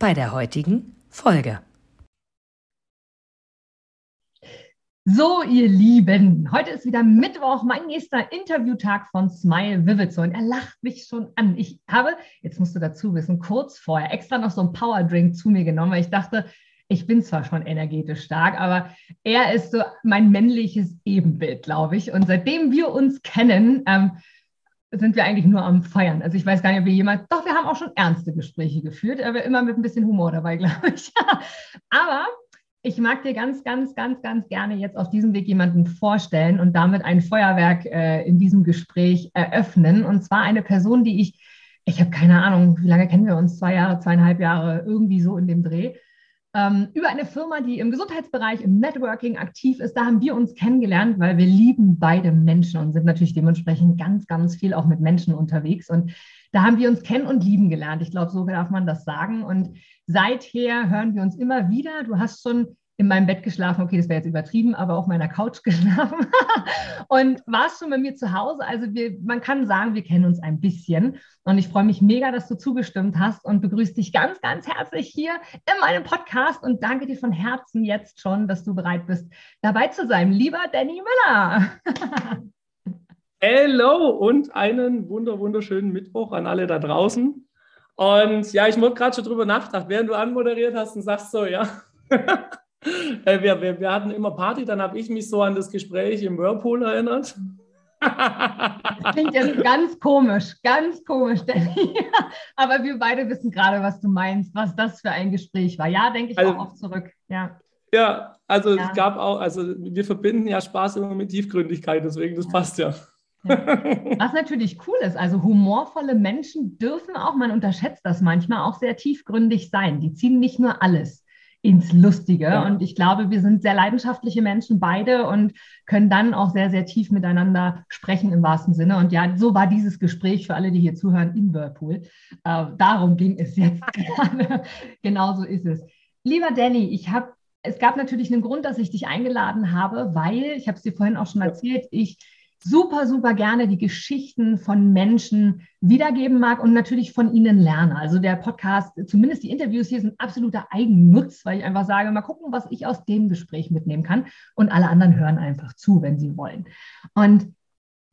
bei der heutigen Folge. So, ihr Lieben, heute ist wieder Mittwoch, mein nächster Interviewtag von Smile Vivid. Und er lacht mich schon an. Ich habe, jetzt musst du dazu wissen, kurz vorher extra noch so einen Powerdrink zu mir genommen, weil ich dachte, ich bin zwar schon energetisch stark, aber er ist so mein männliches Ebenbild, glaube ich. Und seitdem wir uns kennen, ähm, sind wir eigentlich nur am Feiern. Also ich weiß gar nicht, ob wir jemand, doch, wir haben auch schon ernste Gespräche geführt, aber immer mit ein bisschen Humor dabei, glaube ich. aber ich mag dir ganz, ganz, ganz, ganz gerne jetzt auf diesem Weg jemanden vorstellen und damit ein Feuerwerk äh, in diesem Gespräch eröffnen. Und zwar eine Person, die ich, ich habe keine Ahnung, wie lange kennen wir uns? Zwei Jahre, zweieinhalb Jahre, irgendwie so in dem Dreh über eine Firma, die im Gesundheitsbereich, im Networking aktiv ist. Da haben wir uns kennengelernt, weil wir lieben beide Menschen und sind natürlich dementsprechend ganz, ganz viel auch mit Menschen unterwegs. Und da haben wir uns kennen und lieben gelernt. Ich glaube, so darf man das sagen. Und seither hören wir uns immer wieder. Du hast schon in meinem Bett geschlafen. Okay, das wäre jetzt übertrieben, aber auf meiner Couch geschlafen. und warst schon bei mir zu Hause. Also wir, man kann sagen, wir kennen uns ein bisschen. Und ich freue mich mega, dass du zugestimmt hast und begrüße dich ganz, ganz herzlich hier in meinem Podcast und danke dir von Herzen jetzt schon, dass du bereit bist, dabei zu sein. Lieber Danny Müller. Hello und einen wunder, wunderschönen Mittwoch an alle da draußen. Und ja, ich wurde gerade schon drüber nachgedacht, während du anmoderiert hast und sagst so, ja. Wir, wir, wir, hatten immer Party, dann habe ich mich so an das Gespräch im Whirlpool erinnert. Das klingt jetzt ganz komisch, ganz komisch, Danny. Aber wir beide wissen gerade, was du meinst, was das für ein Gespräch war. Ja, denke ich also, auch oft zurück. Ja. Ja, also ja. es gab auch, also wir verbinden ja Spaß immer mit Tiefgründigkeit, deswegen das ja. passt ja. ja. Was natürlich cool ist, also humorvolle Menschen dürfen auch, man unterschätzt das manchmal, auch sehr tiefgründig sein. Die ziehen nicht nur alles ins Lustige. Ja. Und ich glaube, wir sind sehr leidenschaftliche Menschen beide und können dann auch sehr, sehr tief miteinander sprechen im wahrsten Sinne. Und ja, so war dieses Gespräch für alle, die hier zuhören, in Whirlpool. Äh, darum ging es jetzt gerade. genau so ist es. Lieber Danny, ich habe, es gab natürlich einen Grund, dass ich dich eingeladen habe, weil, ich habe es dir vorhin auch schon erzählt, ich super, super gerne die Geschichten von Menschen wiedergeben mag und natürlich von ihnen lerne. Also der Podcast, zumindest die Interviews hier sind absoluter Eigennutz, weil ich einfach sage, mal gucken, was ich aus dem Gespräch mitnehmen kann. Und alle anderen hören einfach zu, wenn sie wollen. Und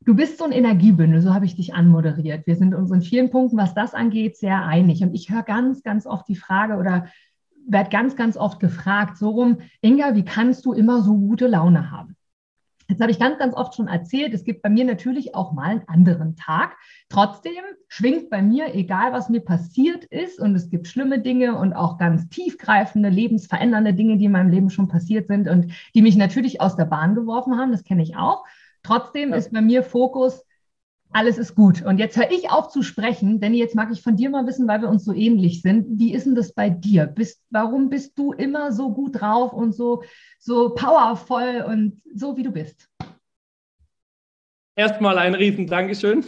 Du bist so ein Energiebündel, so habe ich dich anmoderiert. Wir sind uns in vielen Punkten, was das angeht, sehr einig. Und ich höre ganz, ganz oft die Frage oder werde ganz, ganz oft gefragt, so rum, Inga, wie kannst du immer so gute Laune haben? Jetzt habe ich ganz, ganz oft schon erzählt, es gibt bei mir natürlich auch mal einen anderen Tag. Trotzdem schwingt bei mir, egal was mir passiert ist, und es gibt schlimme Dinge und auch ganz tiefgreifende, lebensverändernde Dinge, die in meinem Leben schon passiert sind und die mich natürlich aus der Bahn geworfen haben, das kenne ich auch. Trotzdem ja. ist bei mir Fokus, alles ist gut. Und jetzt höre ich auf zu sprechen, denn jetzt mag ich von dir mal wissen, weil wir uns so ähnlich sind. Wie ist denn das bei dir? Bist, warum bist du immer so gut drauf und so, so powervoll und so, wie du bist? Erstmal ein riesen Dankeschön.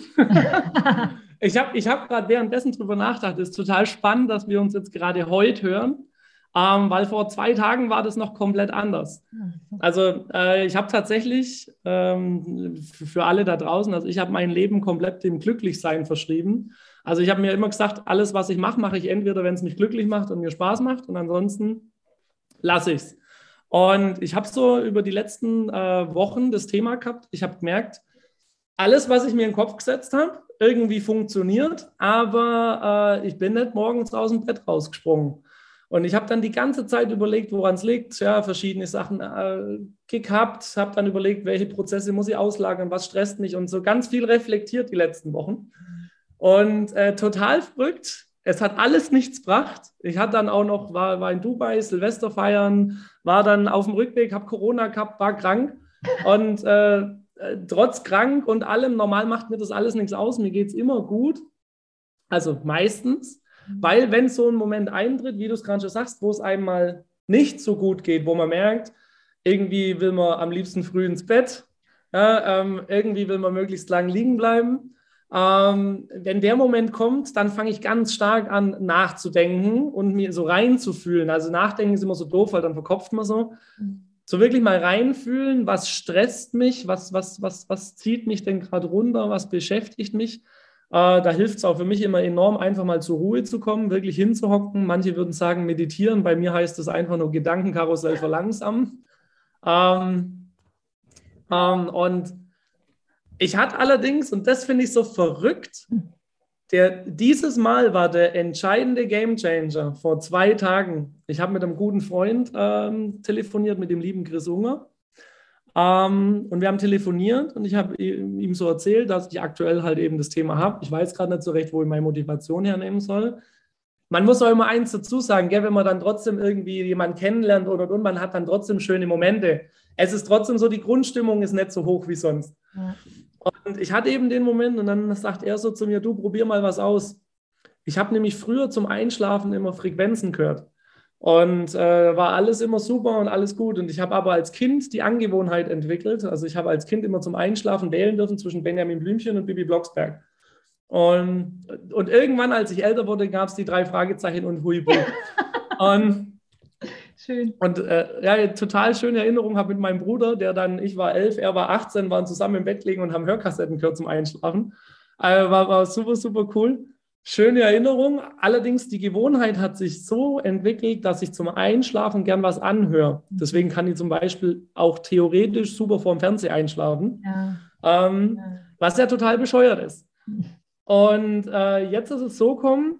ich habe ich hab gerade währenddessen drüber nachgedacht. Es ist total spannend, dass wir uns jetzt gerade heute hören ähm, weil vor zwei Tagen war das noch komplett anders. Also äh, ich habe tatsächlich ähm, für alle da draußen, also ich habe mein Leben komplett dem Glücklichsein verschrieben. Also ich habe mir immer gesagt, alles, was ich mache, mache ich entweder, wenn es mich glücklich macht und mir Spaß macht und ansonsten lasse ich es. Und ich habe so über die letzten äh, Wochen das Thema gehabt. Ich habe gemerkt, alles, was ich mir in den Kopf gesetzt habe, irgendwie funktioniert, aber äh, ich bin nicht morgens aus dem Bett rausgesprungen. Und ich habe dann die ganze Zeit überlegt, woran es liegt. Ja, verschiedene Sachen äh, gehabt, habe dann überlegt, welche Prozesse muss ich auslagern, was stresst mich und so ganz viel reflektiert die letzten Wochen. Und äh, total verrückt. Es hat alles nichts gebracht. Ich hatte dann auch noch, war, war in Dubai, Silvester feiern, war dann auf dem Rückweg, habe Corona gehabt, war krank. Und äh, äh, trotz krank und allem, normal macht mir das alles nichts aus, mir geht es immer gut. Also meistens. Mhm. Weil wenn so ein Moment eintritt, wie du es gerade schon sagst, wo es einem mal nicht so gut geht, wo man merkt, irgendwie will man am liebsten früh ins Bett, ja, ähm, irgendwie will man möglichst lang liegen bleiben. Ähm, wenn der Moment kommt, dann fange ich ganz stark an nachzudenken und mir so reinzufühlen. Also nachdenken ist immer so doof, weil dann verkopft man so. Mhm. So wirklich mal reinfühlen, was stresst mich, was, was, was, was zieht mich denn gerade runter, was beschäftigt mich. Äh, da hilft es auch für mich immer enorm, einfach mal zur Ruhe zu kommen, wirklich hinzuhocken. Manche würden sagen, meditieren. Bei mir heißt es einfach nur Gedankenkarussell verlangsamen. Ähm, ähm, und ich hatte allerdings, und das finde ich so verrückt, der, dieses Mal war der entscheidende Gamechanger vor zwei Tagen. Ich habe mit einem guten Freund ähm, telefoniert, mit dem lieben Chris Unger. Ähm, und wir haben telefoniert und ich habe ihm so erzählt, dass ich aktuell halt eben das Thema habe. Ich weiß gerade nicht so recht, wo ich meine Motivation hernehmen soll. Man muss auch immer eins dazu sagen, gell, wenn man dann trotzdem irgendwie jemanden kennenlernt und, und, und man hat dann trotzdem schöne Momente. Es ist trotzdem so, die Grundstimmung ist nicht so hoch wie sonst. Ja. Und ich hatte eben den Moment und dann sagt er so zu mir, du probier mal was aus. Ich habe nämlich früher zum Einschlafen immer Frequenzen gehört. Und äh, war alles immer super und alles gut. Und ich habe aber als Kind die Angewohnheit entwickelt. Also ich habe als Kind immer zum Einschlafen wählen dürfen zwischen Benjamin Blümchen und Bibi Blocksberg. Und, und irgendwann, als ich älter wurde, gab es die drei Fragezeichen und Huibu. und Schön. Und äh, ja, total schöne Erinnerung habe mit meinem Bruder, der dann, ich war elf, er war 18, waren zusammen im Bett liegen und haben Hörkassetten gehört zum Einschlafen. Äh, war, war super, super cool. Schöne Erinnerung. Allerdings, die Gewohnheit hat sich so entwickelt, dass ich zum Einschlafen gern was anhöre. Deswegen kann ich zum Beispiel auch theoretisch super vorm Fernseher einschlafen. Ja. Ähm, ja. Was ja total bescheuert ist. Und äh, jetzt ist es so gekommen,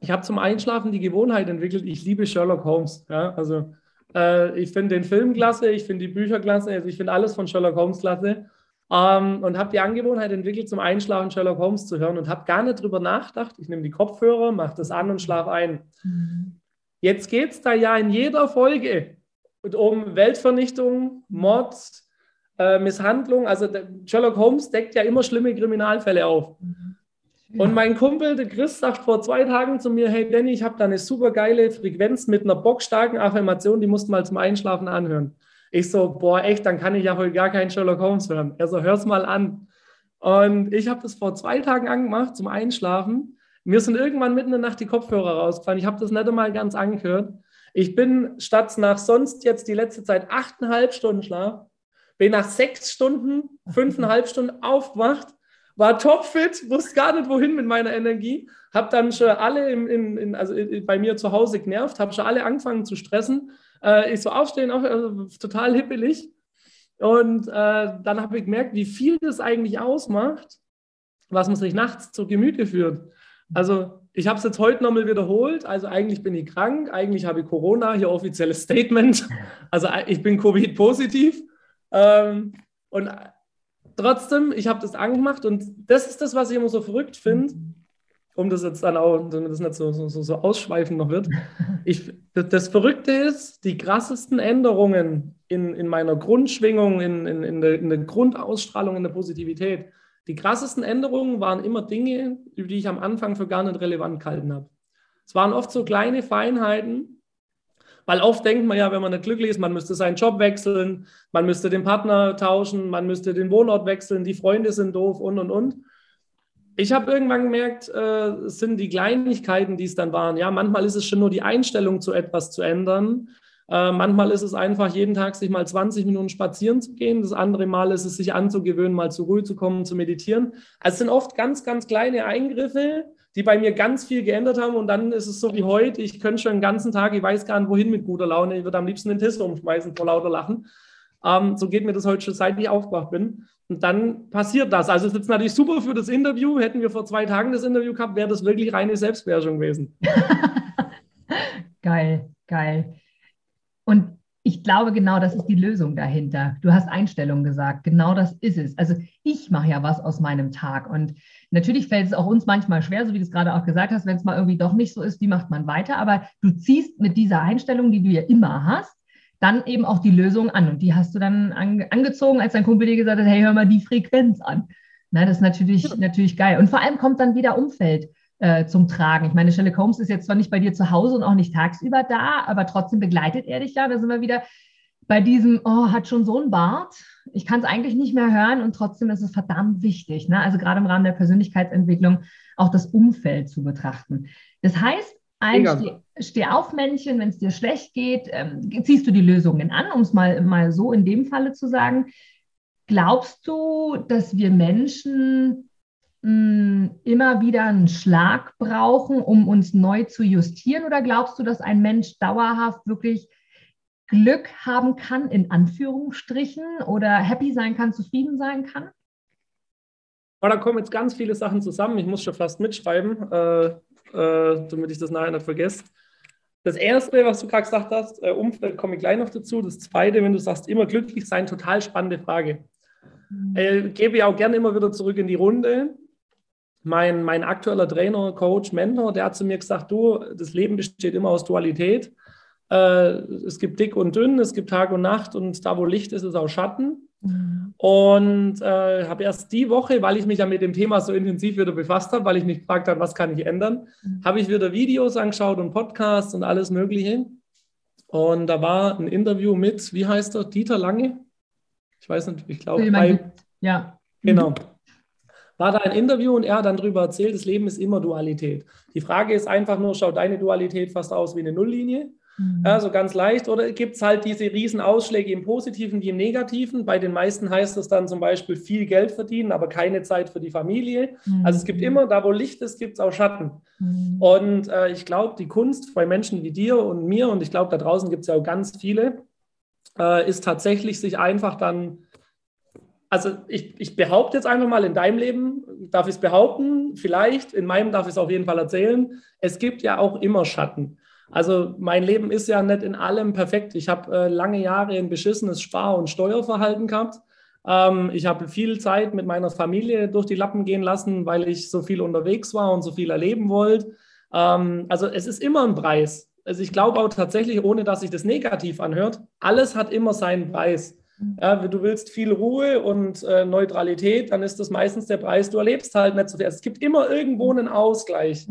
ich habe zum Einschlafen die Gewohnheit entwickelt, ich liebe Sherlock Holmes. Ja? Also äh, ich finde den Film klasse, ich finde die Bücher klasse, also ich finde alles von Sherlock Holmes klasse. Ähm, und habe die Angewohnheit entwickelt, zum Einschlafen Sherlock Holmes zu hören und habe gar nicht drüber nachgedacht. Ich nehme die Kopfhörer, mache das an und schlafe ein. Mhm. Jetzt geht es da ja in jeder Folge um Weltvernichtung, Mord, äh, Misshandlung. Also Sherlock Holmes deckt ja immer schlimme Kriminalfälle auf. Mhm. Und mein Kumpel, der Chris, sagt vor zwei Tagen zu mir, hey Danny, ich habe da eine super geile Frequenz mit einer bockstarken Affirmation, die musst du mal zum Einschlafen anhören. Ich so, boah, echt, dann kann ich ja heute gar keinen Sherlock Holmes hören. Er so, hör's mal an. Und ich habe das vor zwei Tagen angemacht zum Einschlafen. Mir sind irgendwann mitten in der Nacht die Kopfhörer rausgefallen. Ich habe das nicht einmal ganz angehört. Ich bin statt nach sonst jetzt die letzte Zeit achteinhalb Stunden Schlaf, bin nach sechs Stunden, fünfeinhalb Stunden aufgewacht war topfit, wusste gar nicht, wohin mit meiner Energie, habe dann schon alle in, in, in, also bei mir zu Hause genervt, habe schon alle angefangen zu stressen. Äh, ich so aufstehen, auch also total hippelig. Und äh, dann habe ich gemerkt, wie viel das eigentlich ausmacht, was man sich nachts zu Gemüte führt. Also ich habe es jetzt heute nochmal wiederholt. Also eigentlich bin ich krank, eigentlich habe ich Corona, hier offizielles Statement. Also ich bin Covid-positiv. Ähm, und trotzdem, ich habe das angemacht und das ist das, was ich immer so verrückt finde, um das jetzt dann auch, damit das nicht so, so, so ausschweifend noch wird. Ich, das Verrückte ist, die krassesten Änderungen in, in meiner Grundschwingung, in, in, in, der, in der Grundausstrahlung, in der Positivität, die krassesten Änderungen waren immer Dinge, die ich am Anfang für gar nicht relevant gehalten habe. Es waren oft so kleine Feinheiten, weil oft denkt man ja, wenn man nicht glücklich ist, man müsste seinen Job wechseln, man müsste den Partner tauschen, man müsste den Wohnort wechseln, die Freunde sind doof und und und. Ich habe irgendwann gemerkt, äh, es sind die Kleinigkeiten, die es dann waren. Ja, manchmal ist es schon nur die Einstellung zu etwas zu ändern. Äh, manchmal ist es einfach, jeden Tag sich mal 20 Minuten spazieren zu gehen. Das andere Mal ist es, sich anzugewöhnen, mal zur Ruhe zu kommen, zu meditieren. Also es sind oft ganz, ganz kleine Eingriffe, die bei mir ganz viel geändert haben. Und dann ist es so wie heute, ich könnte schon den ganzen Tag, ich weiß gar nicht, wohin mit guter Laune. Ich würde am liebsten den Tisch umschmeißen vor lauter Lachen. Ähm, so geht mir das heute schon, seit ich aufgewacht bin. Und dann passiert das. Also es ist natürlich super für das Interview. Hätten wir vor zwei Tagen das Interview gehabt, wäre das wirklich reine Selbstbeherrschung gewesen. geil, geil. Und ich glaube, genau das ist die Lösung dahinter. Du hast Einstellung gesagt, genau das ist es. Also ich mache ja was aus meinem Tag und natürlich fällt es auch uns manchmal schwer, so wie du es gerade auch gesagt hast, wenn es mal irgendwie doch nicht so ist, wie macht man weiter? Aber du ziehst mit dieser Einstellung, die du ja immer hast, dann eben auch die Lösung an und die hast du dann angezogen, als dein Kumpel dir gesagt hat, hey, hör mal die Frequenz an. Na, das ist natürlich, natürlich geil. Und vor allem kommt dann wieder Umfeld äh, zum Tragen. Ich meine, Sherlock Holmes ist jetzt zwar nicht bei dir zu Hause und auch nicht tagsüber da, aber trotzdem begleitet er dich ja. Da sind wir wieder bei diesem, oh, hat schon so ein Bart. Ich kann es eigentlich nicht mehr hören und trotzdem ist es verdammt wichtig. Ne? Also gerade im Rahmen der Persönlichkeitsentwicklung auch das Umfeld zu betrachten. Das heißt, ein Steh, Stehaufmännchen, wenn es dir schlecht geht, ähm, ziehst du die Lösungen an, um es mal, mal so in dem Falle zu sagen. Glaubst du, dass wir Menschen mh, hm, immer wieder einen Schlag brauchen, um uns neu zu justieren? Oder glaubst du, dass ein Mensch dauerhaft wirklich Glück haben kann, in Anführungsstrichen, oder happy sein kann, zufrieden sein kann? Oh, da kommen jetzt ganz viele Sachen zusammen. Ich muss schon fast mitschreiben, äh, äh, damit ich das nachher nicht vergesse. Das erste, was du gerade gesagt hast, äh, Umfeld, komme ich gleich noch dazu. Das zweite, wenn du sagst, immer glücklich sein, total spannende Frage. Mhm. Äh, gebe ich auch gerne immer wieder zurück in die Runde. Mein, mein aktueller Trainer, Coach, Mentor, der hat zu mir gesagt, du, das Leben besteht immer aus Dualität. Äh, es gibt dick und dünn, es gibt Tag und Nacht und da, wo Licht ist, ist auch Schatten. Mhm. Und äh, habe erst die Woche, weil ich mich ja mit dem Thema so intensiv wieder befasst habe, weil ich mich gefragt habe, was kann ich ändern, mhm. habe ich wieder Videos angeschaut und Podcasts und alles Mögliche. Und da war ein Interview mit, wie heißt er, Dieter Lange? Ich weiß nicht, ich glaube, ja. Genau. War da ein Interview und er hat dann darüber erzählt, das Leben ist immer Dualität. Die Frage ist einfach nur, schaut deine Dualität fast aus wie eine Nulllinie? Mhm. Ja, so ganz leicht. Oder gibt es halt diese riesen Ausschläge im Positiven wie im Negativen? Bei den meisten heißt das dann zum Beispiel viel Geld verdienen, aber keine Zeit für die Familie. Mhm. Also es gibt immer, da wo Licht ist, gibt es auch Schatten. Mhm. Und äh, ich glaube, die Kunst bei Menschen wie dir und mir, und ich glaube, da draußen gibt es ja auch ganz viele, äh, ist tatsächlich sich einfach dann also ich, ich, behaupte jetzt einfach mal in deinem Leben, darf ich es behaupten, vielleicht, in meinem darf ich es auf jeden Fall erzählen, es gibt ja auch immer Schatten. Also mein Leben ist ja nicht in allem perfekt. Ich habe äh, lange Jahre ein beschissenes Spar- und Steuerverhalten gehabt. Ähm, ich habe viel Zeit mit meiner Familie durch die Lappen gehen lassen, weil ich so viel unterwegs war und so viel erleben wollte. Ähm, also es ist immer ein Preis. Also ich glaube auch tatsächlich, ohne dass sich das negativ anhört, alles hat immer seinen Preis. Ja, du willst viel Ruhe und äh, Neutralität, dann ist das meistens der Preis. Du erlebst halt nicht so viel. Es gibt immer irgendwo einen Ausgleich.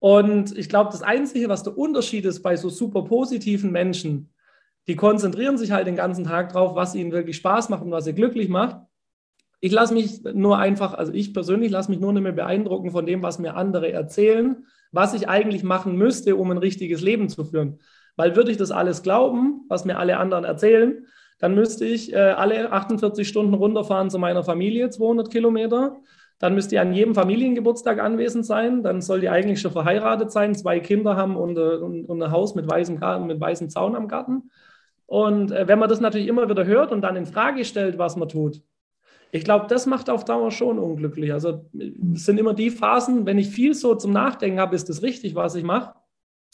Und ich glaube, das Einzige, was der Unterschied ist bei so super positiven Menschen, die konzentrieren sich halt den ganzen Tag drauf, was ihnen wirklich Spaß macht und was sie glücklich macht. Ich lasse mich nur einfach, also ich persönlich lasse mich nur nicht mehr beeindrucken von dem, was mir andere erzählen, was ich eigentlich machen müsste, um ein richtiges Leben zu führen. Weil würde ich das alles glauben, was mir alle anderen erzählen, dann müsste ich äh, alle 48 Stunden runterfahren zu meiner Familie, 200 Kilometer. Dann müsst ihr an jedem Familiengeburtstag anwesend sein. Dann soll die eigentlich schon verheiratet sein, zwei Kinder haben und, äh, und, und ein Haus mit weißem, mit weißem Zaun am Garten. Und äh, wenn man das natürlich immer wieder hört und dann in Frage stellt, was man tut, ich glaube, das macht auf Dauer schon unglücklich. Also es sind immer die Phasen, wenn ich viel so zum Nachdenken habe, ist das richtig, was ich mache.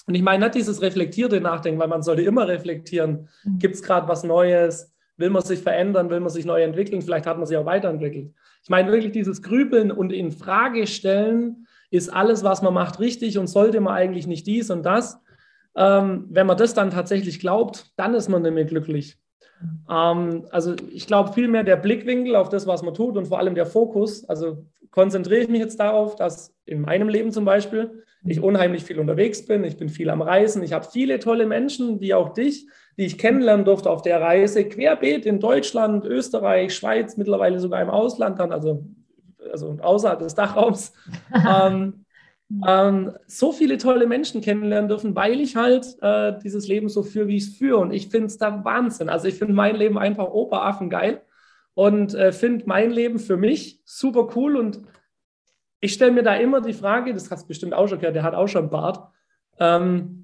Und ich meine nicht dieses reflektierte Nachdenken, weil man sollte immer reflektieren. Mhm. Gibt es gerade was Neues? Will man sich verändern? Will man sich neu entwickeln? Vielleicht hat man sich auch weiterentwickelt. Ich meine wirklich dieses Grübeln und in Frage stellen, ist alles, was man macht, richtig und sollte man eigentlich nicht dies und das. Ähm, wenn man das dann tatsächlich glaubt, dann ist man nämlich glücklich. Ähm, also ich glaube vielmehr der Blickwinkel auf das, was man tut und vor allem der Fokus. Also konzentriere ich mich jetzt darauf, dass in meinem Leben zum Beispiel ich unheimlich viel unterwegs bin, ich bin viel am Reisen, ich habe viele tolle Menschen, wie auch dich, die ich kennenlernen durfte auf der Reise, querbeet in Deutschland, Österreich, Schweiz, mittlerweile sogar im Ausland dann, also, also außerhalb des Dachraums. ähm, ähm, so viele tolle Menschen kennenlernen dürfen, weil ich halt äh, dieses Leben so führe, wie ich es führe. Und ich finde es da Wahnsinn. Also ich finde mein Leben einfach Operaffen geil und äh, finde mein Leben für mich super cool. Und ich stelle mir da immer die Frage, das hast du bestimmt auch schon gehört, der hat auch schon einen Bart. Ähm,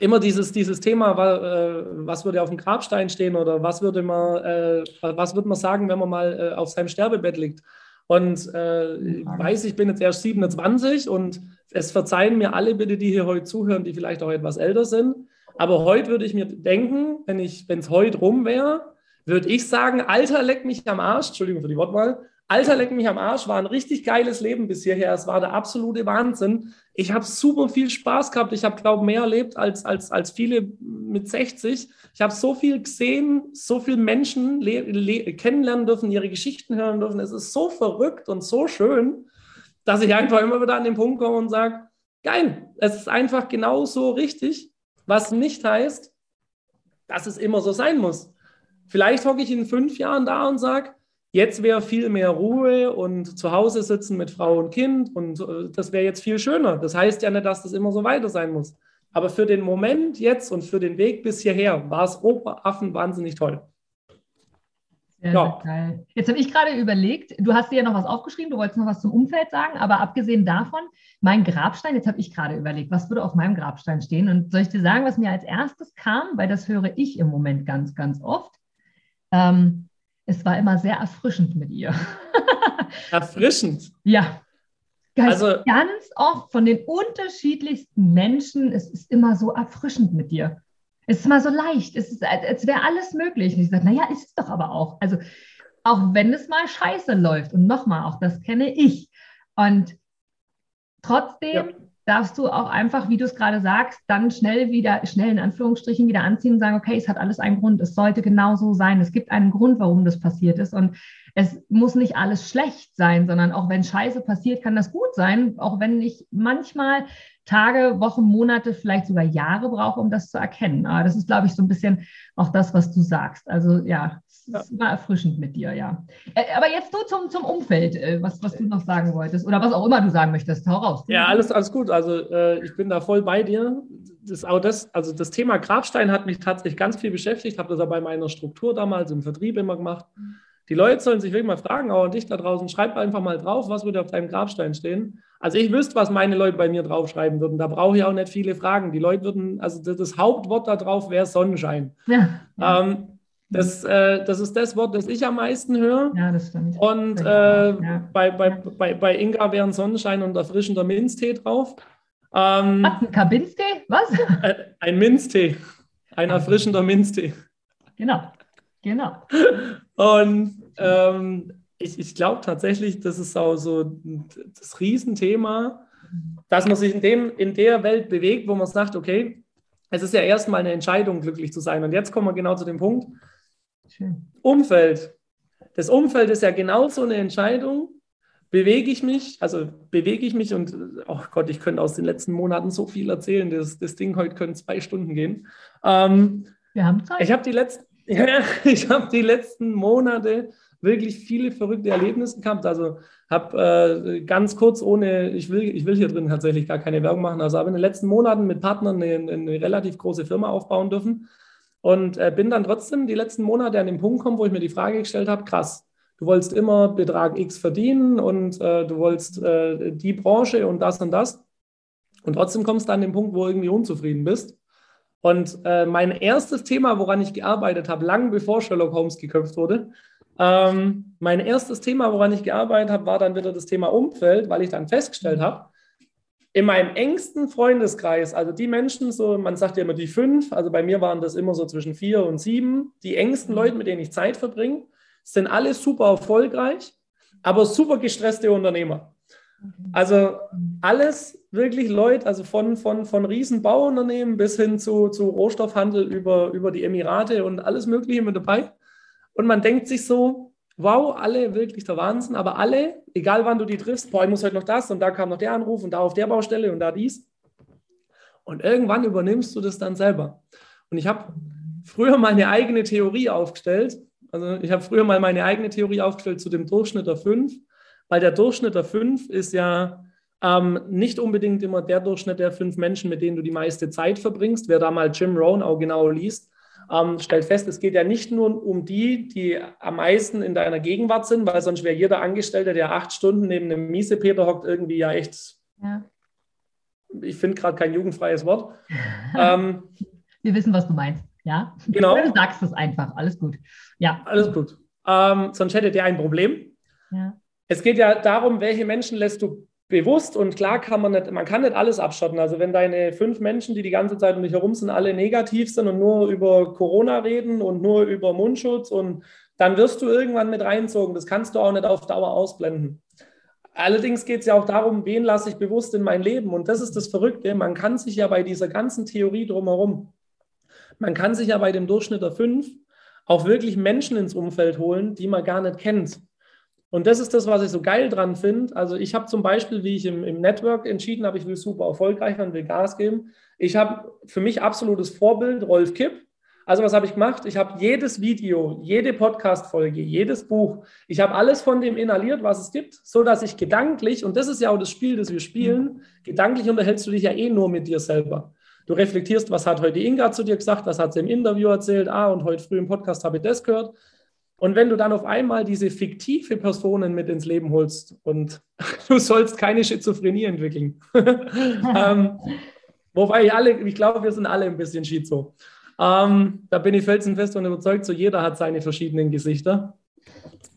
immer dieses, dieses Thema, äh, was würde auf dem Grabstein stehen oder was würde man, äh, was würde man sagen, wenn man mal äh, auf seinem Sterbebett liegt. Und äh, ich weiß, ich bin jetzt erst 27 und es verzeihen mir alle bitte, die hier heute zuhören, die vielleicht auch etwas älter sind. Aber heute würde ich mir denken, wenn es heute rum wäre, würde ich sagen, Alter, leck mich am Arsch, Entschuldigung für die Wortwahl, Alter, leck mich am Arsch, war ein richtig geiles Leben bis hierher. Es war der absolute Wahnsinn. Ich habe super viel Spaß gehabt. Ich habe, glaube ich, mehr erlebt als, als, als viele mit 60. Ich habe so viel gesehen, so viele Menschen kennenlernen dürfen, ihre Geschichten hören dürfen. Es ist so verrückt und so schön. dass ich einfach immer wieder an den Punkt komme und sage, geil, es ist einfach genauso richtig, was nicht heißt, dass es immer so sein muss. Vielleicht hocke ich in fünf Jahren da und sage, jetzt wäre viel mehr Ruhe und zu Hause sitzen mit Frau und Kind und äh, das wäre jetzt viel schöner. Das heißt ja nicht, dass das immer so weiter sein muss. Aber für den Moment jetzt und für den Weg bis hierher war es Operaffen wahnsinnig toll. Sehr, ja. sehr geil. Jetzt habe ich gerade überlegt, du hast dir ja noch was aufgeschrieben, du wolltest noch was zum Umfeld sagen, aber abgesehen davon, mein Grabstein, jetzt habe ich gerade überlegt, was würde auf meinem Grabstein stehen? Und soll ich dir sagen, was mir als erstes kam, weil das höre ich im Moment ganz, ganz oft. Ähm, es war immer sehr erfrischend mit ihr. Erfrischend? ja. Ganz, also, ganz oft von den unterschiedlichsten Menschen, es ist immer so erfrischend mit dir. Es ist immer so leicht. Es ist, als wäre alles möglich. Und ich sage, naja, ist es doch aber auch. Also, auch wenn es mal scheiße läuft. Und nochmal, auch das kenne ich. Und trotzdem ja. Darfst du auch einfach, wie du es gerade sagst, dann schnell wieder, schnell in Anführungsstrichen wieder anziehen und sagen, okay, es hat alles einen Grund. Es sollte genau so sein. Es gibt einen Grund, warum das passiert ist. Und es muss nicht alles schlecht sein, sondern auch wenn Scheiße passiert, kann das gut sein. Auch wenn ich manchmal Tage, Wochen, Monate, vielleicht sogar Jahre brauche, um das zu erkennen. Aber das ist, glaube ich, so ein bisschen auch das, was du sagst. Also ja, ja. war erfrischend mit dir, ja. Aber jetzt du zum, zum Umfeld, äh, was, was du noch sagen wolltest oder was auch immer du sagen möchtest. Hau raus. Ja, alles, alles gut. Also äh, ich bin da voll bei dir. Das, auch das, also das Thema Grabstein hat mich tatsächlich ganz viel beschäftigt, habe das auch bei meiner Struktur damals im Vertrieb immer gemacht. Die Leute sollen sich wirklich mal fragen, auch dich da draußen, schreib einfach mal drauf, was würde auf deinem Grabstein stehen. Also ich wüsste, was meine Leute bei mir draufschreiben würden. Da brauche ich auch nicht viele Fragen. Die Leute würden, also das, das Hauptwort da drauf wäre Sonnenschein. Ja, ja. Ähm, das, äh, das ist das Wort, das ich am meisten höre. Ja, das stimmt. Und äh, ja. bei, bei, bei, bei Inga wären Sonnenschein und erfrischender Minztee drauf. Ähm, was, ein Kabinstee? Was? Äh, ein Minztee. Ein erfrischender Minztee. Genau, genau. Und ähm, ich, ich glaube tatsächlich, das ist auch so das Riesenthema, dass man sich in, dem, in der Welt bewegt, wo man sagt, okay, es ist ja erstmal eine Entscheidung, glücklich zu sein. Und jetzt kommen wir genau zu dem Punkt. Schön. Umfeld. Das Umfeld ist ja genauso eine Entscheidung. Bewege ich mich, also bewege ich mich und, oh Gott, ich könnte aus den letzten Monaten so viel erzählen. Das, das Ding heute können zwei Stunden gehen. Ähm, Wir haben Zeit. Ich habe die, letzten, ja, hab die letzten Monate wirklich viele verrückte Erlebnisse gehabt. Also habe äh, ganz kurz ohne, ich will, ich will hier drin tatsächlich gar keine Werbung machen, also habe in den letzten Monaten mit Partnern eine, eine relativ große Firma aufbauen dürfen und äh, bin dann trotzdem die letzten Monate an den Punkt gekommen, wo ich mir die Frage gestellt habe, krass, du wolltest immer Betrag X verdienen und äh, du wolltest äh, die Branche und das und das und trotzdem kommst du an den Punkt, wo du irgendwie unzufrieden bist. Und äh, mein erstes Thema, woran ich gearbeitet habe, lang bevor Sherlock Holmes geköpft wurde, ähm, mein erstes Thema, woran ich gearbeitet habe, war dann wieder das Thema Umfeld, weil ich dann festgestellt habe, in meinem engsten Freundeskreis, also die Menschen, so, man sagt ja immer die fünf, also bei mir waren das immer so zwischen vier und sieben, die engsten mhm. Leute, mit denen ich Zeit verbringe, sind alle super erfolgreich, aber super gestresste Unternehmer. Mhm. Also alles wirklich Leute, also von, von, von riesen Bauunternehmen bis hin zu, zu Rohstoffhandel über, über die Emirate und alles Mögliche mit dabei. Und man denkt sich so, wow, alle wirklich der Wahnsinn, aber alle, egal wann du die triffst, boah, ich muss heute noch das und da kam noch der Anruf und da auf der Baustelle und da dies. Und irgendwann übernimmst du das dann selber. Und ich habe früher meine eigene Theorie aufgestellt. Also ich habe früher mal meine eigene Theorie aufgestellt zu dem Durchschnitt der fünf, weil der Durchschnitt der fünf ist ja ähm, nicht unbedingt immer der Durchschnitt der fünf Menschen, mit denen du die meiste Zeit verbringst. Wer da mal Jim Rohn auch genau liest, ähm, stellt fest, es geht ja nicht nur um die, die am meisten in deiner Gegenwart sind, weil sonst wäre jeder Angestellte, der acht Stunden neben einem Miesepeter hockt, irgendwie ja echt, ja. ich finde gerade kein jugendfreies Wort. ähm, Wir wissen, was du meinst, ja? Genau. Du sagst es einfach, alles gut. Ja. Alles gut. Ähm, sonst hättet ihr ein Problem. Ja. Es geht ja darum, welche Menschen lässt du bewusst und klar kann man nicht, man kann nicht alles abschotten. Also wenn deine fünf Menschen, die die ganze Zeit um dich herum sind, alle negativ sind und nur über Corona reden und nur über Mundschutz und dann wirst du irgendwann mit reinzogen. Das kannst du auch nicht auf Dauer ausblenden. Allerdings geht es ja auch darum, wen lasse ich bewusst in mein Leben. Und das ist das Verrückte. Man kann sich ja bei dieser ganzen Theorie drumherum, man kann sich ja bei dem Durchschnitt der fünf auch wirklich Menschen ins Umfeld holen, die man gar nicht kennt. Und das ist das, was ich so geil dran finde. Also ich habe zum Beispiel, wie ich im, im Network entschieden habe, ich will super erfolgreich werden, will Gas geben. Ich habe für mich absolutes Vorbild Rolf Kipp. Also was habe ich gemacht? Ich habe jedes Video, jede Podcast-Folge, jedes Buch, ich habe alles von dem inhaliert, was es gibt, so dass ich gedanklich, und das ist ja auch das Spiel, das wir spielen, gedanklich unterhältst du dich ja eh nur mit dir selber. Du reflektierst, was hat heute Inga zu dir gesagt, was hat sie im Interview erzählt, ah, und heute früh im Podcast habe ich das gehört. Und wenn du dann auf einmal diese fiktive Personen mit ins Leben holst und du sollst keine Schizophrenie entwickeln. ähm, wobei alle, ich glaube, wir sind alle ein bisschen schizo. Ähm, da bin ich felsenfest und überzeugt, so jeder hat seine verschiedenen Gesichter.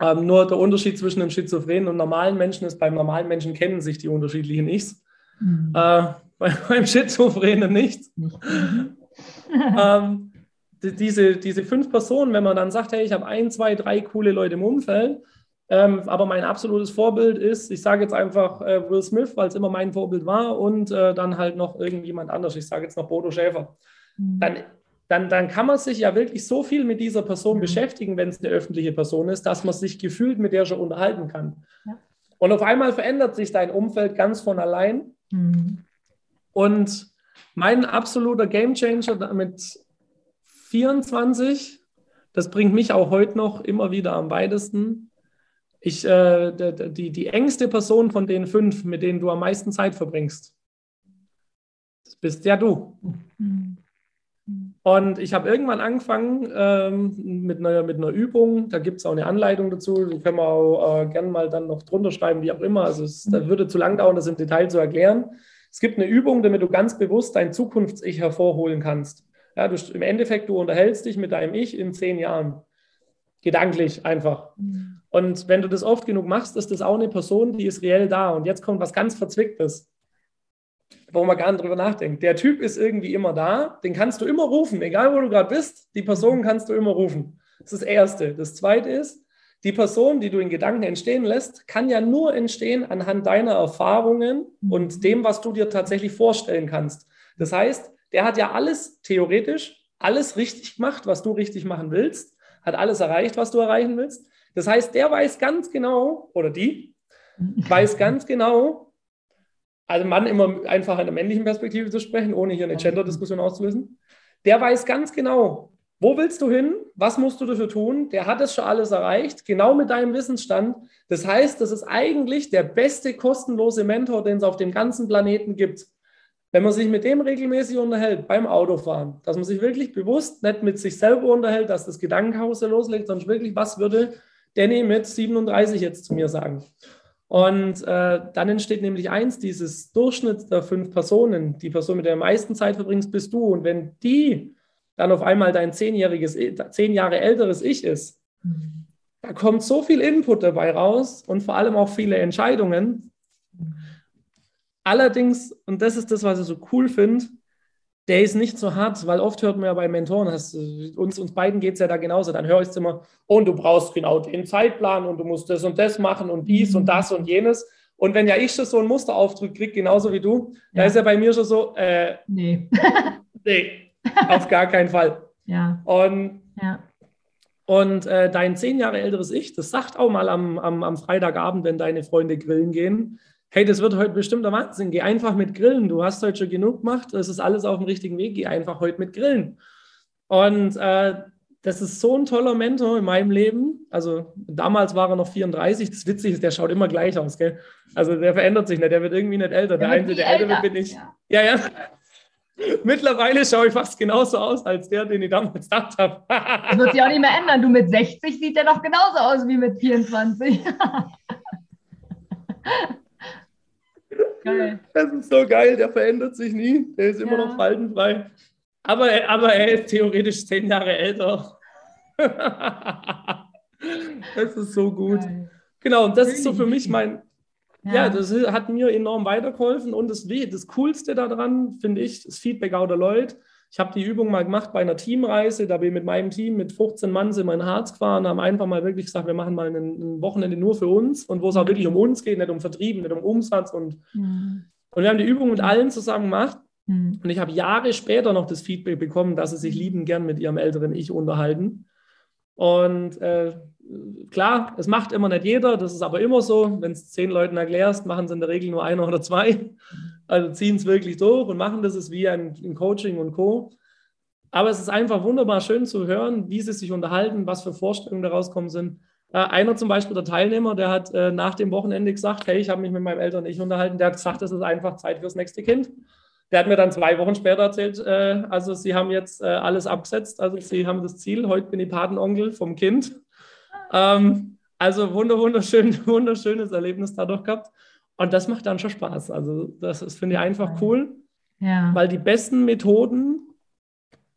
Ähm, nur der Unterschied zwischen einem Schizophrenen und normalen Menschen ist, beim normalen Menschen kennen sich die unterschiedlichen Ichs. Mhm. Äh, bei, beim Schizophrenen nicht. ähm, die, diese, diese fünf Personen, wenn man dann sagt, hey, ich habe ein, zwei, drei coole Leute im Umfeld, ähm, aber mein absolutes Vorbild ist, ich sage jetzt einfach äh, Will Smith, weil es immer mein Vorbild war, und äh, dann halt noch irgendjemand anders. Ich sage jetzt noch Bodo Schäfer. Mhm. Dann dann, dann kann man sich ja wirklich so viel mit dieser Person mhm. beschäftigen, wenn es eine öffentliche Person ist, dass man sich gefühlt mit der schon unterhalten kann. Ja. Und auf einmal verändert sich dein Umfeld ganz von allein. Mhm. Und mein absoluter Gamechanger mit 24, das bringt mich auch heute noch immer wieder am weitesten. Ich, äh, die, die engste Person von den fünf, mit denen du am meisten Zeit verbringst, das bist ja du. Und ich habe irgendwann angefangen ähm, mit, einer, mit einer Übung. Da gibt es auch eine Anleitung dazu. Die können wir auch äh, gerne mal dann noch drunter schreiben, wie auch immer. Also es das würde zu lang dauern, das im Detail zu erklären. Es gibt eine Übung, damit du ganz bewusst dein Zukunfts-Ich hervorholen kannst. Ja, du, Im Endeffekt, du unterhältst dich mit deinem Ich in zehn Jahren. Gedanklich einfach. Mhm. Und wenn du das oft genug machst, ist das auch eine Person, die ist reell da. Und jetzt kommt was ganz Verzwicktes wo man gar nicht drüber nachdenkt. Der Typ ist irgendwie immer da, den kannst du immer rufen, egal wo du gerade bist, die Person kannst du immer rufen. Das ist das Erste. Das Zweite ist, die Person, die du in Gedanken entstehen lässt, kann ja nur entstehen anhand deiner Erfahrungen und dem, was du dir tatsächlich vorstellen kannst. Das heißt, der hat ja alles theoretisch, alles richtig gemacht, was du richtig machen willst, hat alles erreicht, was du erreichen willst. Das heißt, der weiß ganz genau, oder die, weiß ganz genau, also Mann immer einfach in der männlichen Perspektive zu sprechen, ohne hier eine Gender-Diskussion auszulösen, der weiß ganz genau, wo willst du hin? Was musst du dafür tun? Der hat es schon alles erreicht, genau mit deinem Wissensstand. Das heißt, das ist eigentlich der beste kostenlose Mentor, den es auf dem ganzen Planeten gibt. Wenn man sich mit dem regelmäßig unterhält beim Autofahren, dass man sich wirklich bewusst nicht mit sich selber unterhält, dass das Gedankenhaus loslegt, sondern wirklich, was würde Danny mit 37 jetzt zu mir sagen? Und äh, dann entsteht nämlich eins, dieses Durchschnitt der fünf Personen, die Person, mit der du am meisten Zeit verbringst, bist du. Und wenn die dann auf einmal dein zehnjähriges, zehn Jahre älteres Ich ist, mhm. da kommt so viel Input dabei raus und vor allem auch viele Entscheidungen. Allerdings, und das ist das, was ich so cool finde, der ist nicht so hart, weil oft hört man ja bei Mentoren, hast, uns, uns beiden geht es ja da genauso, dann höre ich es immer, und du brauchst genau den Zeitplan und du musst das und das machen und dies und das und jenes. Und wenn ja ich schon so einen Musteraufdruck kriege, genauso wie du, ja. da ist ja bei mir schon so, äh, nee. nee, auf gar keinen Fall. Ja. Und, ja. und äh, dein zehn Jahre älteres Ich, das sagt auch mal am, am, am Freitagabend, wenn deine Freunde grillen gehen, hey, das wird heute bestimmt der Wahnsinn, geh einfach mit Grillen. Du hast heute schon genug gemacht, es ist alles auf dem richtigen Weg, geh einfach heute mit Grillen. Und äh, das ist so ein toller Mentor in meinem Leben. Also damals war er noch 34. Das Witzige ist, der schaut immer gleich aus, gell? Also der verändert sich nicht, der wird irgendwie nicht älter. Der, der Einzige, der älter wird, bin ich. Ja, ja. ja. Mittlerweile schaue ich fast genauso aus als der, den ich damals gedacht habe. das wird sich auch nicht mehr ändern. Du mit 60 sieht der noch genauso aus wie mit 24. Geil. Das ist so geil, der verändert sich nie. Der ist ja. immer noch faltenfrei. Aber, aber er ist theoretisch zehn Jahre älter. das ist so gut. Geil. Genau, und das ist so für mich mein, ja. ja. das hat mir enorm weitergeholfen. Und das, das Coolste daran, finde ich, das Feedback out der Leute. Ich habe die Übung mal gemacht bei einer Teamreise. Da bin ich mit meinem Team mit 15 Mann sind wir in Harz gefahren, haben einfach mal wirklich gesagt, wir machen mal ein, Wochenende nur für uns und wo es auch wirklich um uns geht, nicht um Vertrieb, nicht um Umsatz. Und, mhm. und wir haben die Übung mit allen zusammen gemacht. Mhm. Und ich habe Jahre später noch das Feedback bekommen, dass sie sich lieben gern mit ihrem älteren Ich unterhalten. Und äh, klar, es macht immer nicht jeder, das ist aber immer so. Wenn es zehn Leuten erklärst, machen es in der Regel nur einer oder zwei. Also ziehen es wirklich durch und machen das ist wie ein, ein Coaching und Co. Aber es ist einfach wunderbar schön zu hören, wie sie sich unterhalten, was für Vorstellungen daraus kommen sind. Äh, einer zum Beispiel, der Teilnehmer, der hat äh, nach dem Wochenende gesagt, hey, ich habe mich mit meinen Eltern nicht unterhalten. Der hat gesagt, es ist einfach Zeit fürs nächste Kind. Der hat mir dann zwei Wochen später erzählt, äh, also sie haben jetzt äh, alles abgesetzt, also sie haben das Ziel, heute bin ich Patenonkel vom Kind. Ähm, also wunderschön, wunderschönes Erlebnis dadurch gehabt. Und das macht dann schon Spaß. Also das, das finde ich einfach cool, ja. weil die besten Methoden,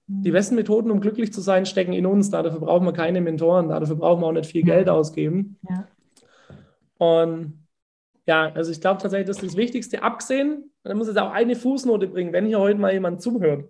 die mhm. besten Methoden, um glücklich zu sein, stecken in uns. Dafür brauchen wir keine Mentoren, dafür brauchen wir auch nicht viel Geld ausgeben. Ja. Und ja, also ich glaube tatsächlich, das ist das Wichtigste. Abgesehen, man muss jetzt auch eine Fußnote bringen, wenn hier heute mal jemand zuhört,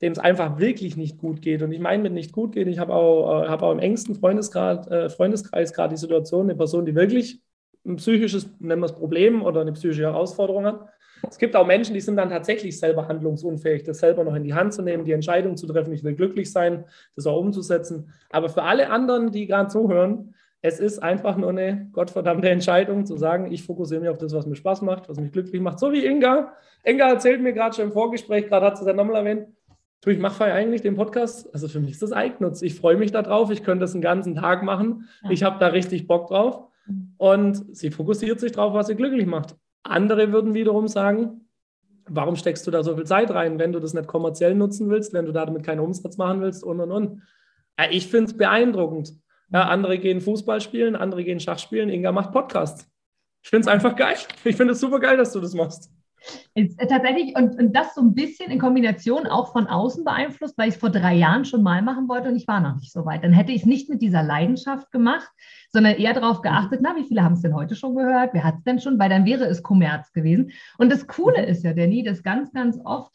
dem es einfach wirklich nicht gut geht. Und ich meine mit nicht gut geht, ich habe auch, äh, hab auch im engsten Freundeskreis, äh, Freundeskreis gerade die Situation, eine Person, die wirklich ein psychisches, nennen wir es Problem oder eine psychische Herausforderung hat. Es gibt auch Menschen, die sind dann tatsächlich selber handlungsunfähig, das selber noch in die Hand zu nehmen, die Entscheidung zu treffen, ich will glücklich sein, das auch umzusetzen. Aber für alle anderen, die gerade zuhören, es ist einfach nur eine gottverdammte Entscheidung zu sagen, ich fokussiere mich auf das, was mir Spaß macht, was mich glücklich macht. So wie Inga. Inga erzählt mir gerade schon im Vorgespräch, gerade hat sie es nochmal erwähnt, du, ich mache eigentlich den Podcast, also für mich ist das Eigennutz. Ich freue mich darauf, ich könnte das einen ganzen Tag machen. Ich habe da richtig Bock drauf. Und sie fokussiert sich drauf, was sie glücklich macht. Andere würden wiederum sagen, warum steckst du da so viel Zeit rein, wenn du das nicht kommerziell nutzen willst, wenn du damit keinen Umsatz machen willst und und und. Ich finde es beeindruckend. Ja, andere gehen Fußball spielen, andere gehen Schach spielen, Inga macht Podcast. Ich finde es einfach geil. Ich finde es super geil, dass du das machst. Ist, äh, tatsächlich, und, und das so ein bisschen in Kombination auch von außen beeinflusst, weil ich es vor drei Jahren schon mal machen wollte und ich war noch nicht so weit. Dann hätte ich es nicht mit dieser Leidenschaft gemacht, sondern eher darauf geachtet, na, wie viele haben es denn heute schon gehört? Wer hat es denn schon? Weil dann wäre es Kommerz gewesen. Und das Coole mhm. ist ja, Danny, dass ganz, ganz oft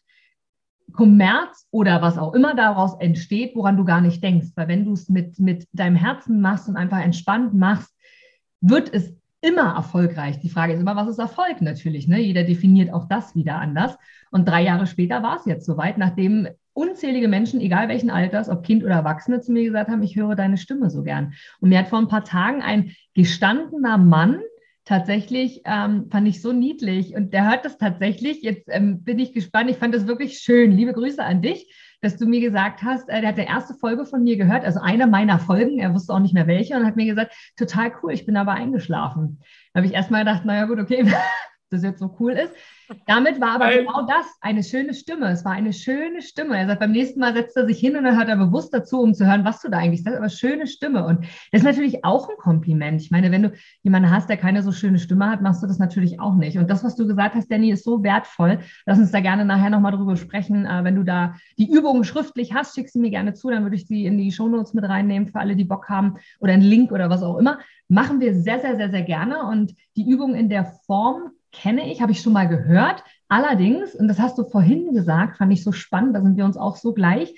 Kommerz oder was auch immer daraus entsteht, woran du gar nicht denkst. Weil wenn du es mit, mit deinem Herzen machst und einfach entspannt machst, wird es immer erfolgreich. Die Frage ist immer, was ist Erfolg natürlich? Ne? Jeder definiert auch das wieder anders. Und drei Jahre später war es jetzt soweit, nachdem unzählige Menschen, egal welchen Alters, ob Kind oder Erwachsene, zu mir gesagt haben, ich höre deine Stimme so gern. Und mir hat vor ein paar Tagen ein gestandener Mann tatsächlich, ähm, fand ich so niedlich und der hört das tatsächlich. Jetzt ähm, bin ich gespannt. Ich fand das wirklich schön. Liebe Grüße an dich dass du mir gesagt hast, äh, der hat die erste Folge von mir gehört, also eine meiner Folgen, er wusste auch nicht mehr welche und hat mir gesagt, total cool, ich bin aber eingeschlafen. Da habe ich erstmal gedacht, naja gut, okay, das jetzt so cool ist. Damit war aber Nein. genau das, eine schöne Stimme. Es war eine schöne Stimme. Er sagt, beim nächsten Mal setzt er sich hin und dann hört er bewusst dazu, um zu hören, was du da eigentlich sagst, aber schöne Stimme. Und das ist natürlich auch ein Kompliment. Ich meine, wenn du jemanden hast, der keine so schöne Stimme hat, machst du das natürlich auch nicht. Und das, was du gesagt hast, Danny, ist so wertvoll. Lass uns da gerne nachher nochmal drüber sprechen. Äh, wenn du da die Übungen schriftlich hast, schick sie mir gerne zu, dann würde ich sie in die Shownotes mit reinnehmen für alle, die Bock haben oder einen Link oder was auch immer. Machen wir sehr, sehr, sehr, sehr gerne. Und die Übung in der Form kenne ich, habe ich schon mal gehört. Allerdings, und das hast du vorhin gesagt, fand ich so spannend, da sind wir uns auch so gleich,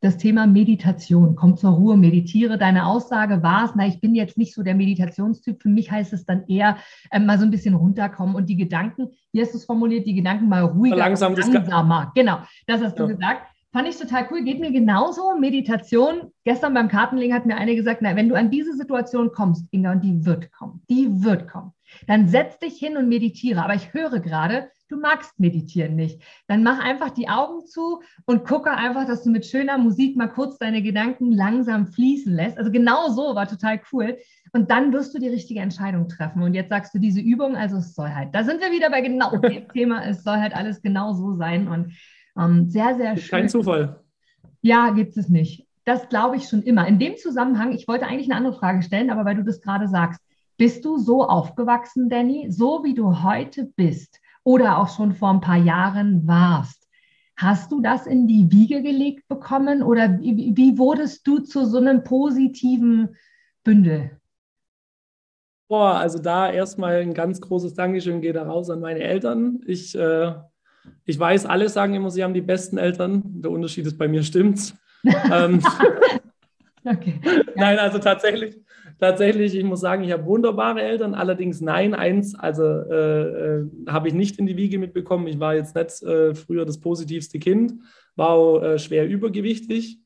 das Thema Meditation. Komm zur Ruhe, meditiere. Deine Aussage war es, na, ich bin jetzt nicht so der Meditationstyp. Für mich heißt es dann eher äh, mal so ein bisschen runterkommen und die Gedanken, wie hast du es formuliert, die Gedanken mal ruhiger, Langsam langsamer. Genau, das hast ja. du gesagt. Fand ich total cool, geht mir genauso. Meditation. Gestern beim Kartenlegen hat mir eine gesagt, na, wenn du an diese Situation kommst, Inga, und die wird kommen, die wird kommen dann setz dich hin und meditiere. Aber ich höre gerade, du magst meditieren nicht. Dann mach einfach die Augen zu und gucke einfach, dass du mit schöner Musik mal kurz deine Gedanken langsam fließen lässt. Also genau so war total cool. Und dann wirst du die richtige Entscheidung treffen. Und jetzt sagst du diese Übung, also es soll halt, da sind wir wieder bei genau dem Thema, es soll halt alles genau so sein. Und ähm, sehr, sehr schön. Kein Zufall. Ja, gibt es nicht. Das glaube ich schon immer. In dem Zusammenhang, ich wollte eigentlich eine andere Frage stellen, aber weil du das gerade sagst, bist du so aufgewachsen, Danny, so wie du heute bist oder auch schon vor ein paar Jahren warst? Hast du das in die Wiege gelegt bekommen oder wie, wie wurdest du zu so einem positiven Bündel? Boah, also da erstmal ein ganz großes Dankeschön geht da raus an meine Eltern. Ich, äh, ich weiß, alle sagen immer, sie haben die besten Eltern. Der Unterschied ist bei mir stimmt's. ähm, okay. Nein, also tatsächlich, tatsächlich, ich muss sagen, ich habe wunderbare Eltern, allerdings nein, eins, also äh, äh, habe ich nicht in die Wiege mitbekommen. Ich war jetzt nicht äh, früher das positivste Kind, war auch äh, schwer übergewichtig.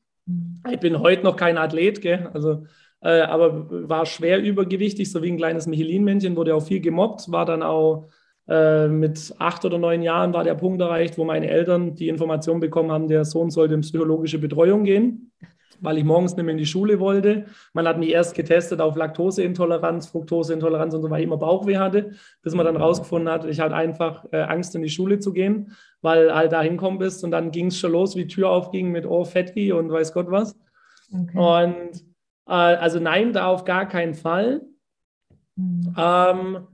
Ich bin heute noch kein Athlet, gell? Also, äh, aber war schwer übergewichtig, so wie ein kleines Michelin-Männchen, wurde auch viel gemobbt, war dann auch mit acht oder neun Jahren war der Punkt erreicht, wo meine Eltern die Information bekommen haben, der Sohn sollte in psychologische Betreuung gehen, weil ich morgens nicht mehr in die Schule wollte. Man hat mich erst getestet auf Laktoseintoleranz, Fructoseintoleranz und so, weil ich immer Bauchweh hatte, bis man dann rausgefunden hat, ich hatte einfach äh, Angst, in die Schule zu gehen, weil halt da hinkommen bist und dann ging es schon los, wie die Tür aufging mit Oh, Fetti und weiß Gott was. Okay. Und äh, also nein, da auf gar keinen Fall. Mhm. Ähm,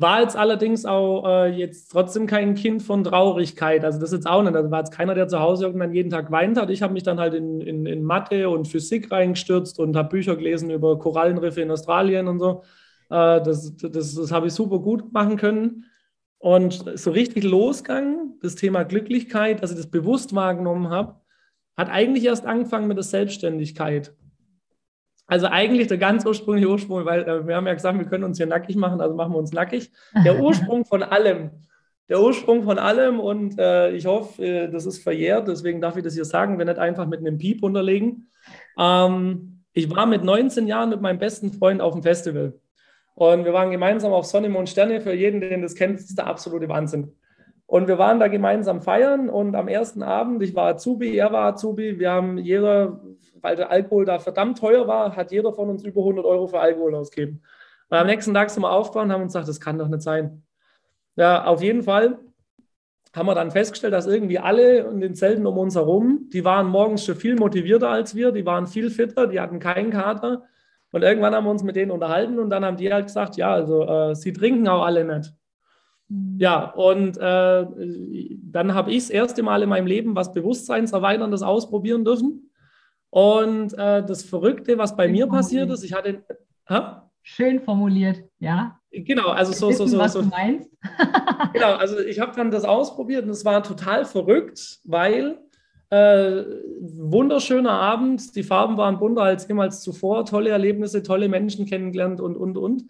war jetzt allerdings auch äh, jetzt trotzdem kein Kind von Traurigkeit. Also das ist jetzt auch nicht. Also war jetzt keiner, der zu Hause irgendwann jeden Tag weint hat. Ich habe mich dann halt in, in, in Mathe und Physik reingestürzt und habe Bücher gelesen über Korallenriffe in Australien und so. Äh, das das, das habe ich super gut machen können. Und so richtig losgegangen, das Thema Glücklichkeit, dass ich das bewusst wahrgenommen habe, hat eigentlich erst angefangen mit der Selbstständigkeit. Also eigentlich der ganz ursprüngliche Ursprung, weil äh, wir haben ja gesagt, wir können uns hier nackig machen, also machen wir uns nackig. Der Ursprung von allem, der Ursprung von allem und äh, ich hoffe, äh, das ist verjährt, deswegen darf ich das hier sagen, wir nicht einfach mit einem Piep unterlegen. Ähm, ich war mit 19 Jahren mit meinem besten Freund auf dem Festival und wir waren gemeinsam auf Sonne, Mond, Sterne. Für jeden, den das kennt, ist der absolute Wahnsinn. Und wir waren da gemeinsam feiern und am ersten Abend, ich war Azubi, er war Azubi, wir haben jeder, weil der Alkohol da verdammt teuer war, hat jeder von uns über 100 Euro für Alkohol ausgegeben. Und am nächsten Tag sind wir aufgewacht und haben uns gesagt, das kann doch nicht sein. Ja, auf jeden Fall haben wir dann festgestellt, dass irgendwie alle in den Zelten um uns herum, die waren morgens schon viel motivierter als wir, die waren viel fitter, die hatten keinen Kater. Und irgendwann haben wir uns mit denen unterhalten und dann haben die halt gesagt, ja, also äh, sie trinken auch alle nicht. Mhm. Ja, und äh, dann habe ich das erste Mal in meinem Leben was Bewusstseinserweiterndes ausprobieren dürfen. Und äh, das Verrückte, was bei Schön mir passiert ist, ich hatte. Ha? Schön formuliert, ja. Genau, also so, wissen, so, so. Was so. du meinst. genau, also ich habe dann das ausprobiert und es war total verrückt, weil äh, wunderschöner Abend, die Farben waren bunter als jemals zuvor, tolle Erlebnisse, tolle Menschen kennengelernt und, und, und.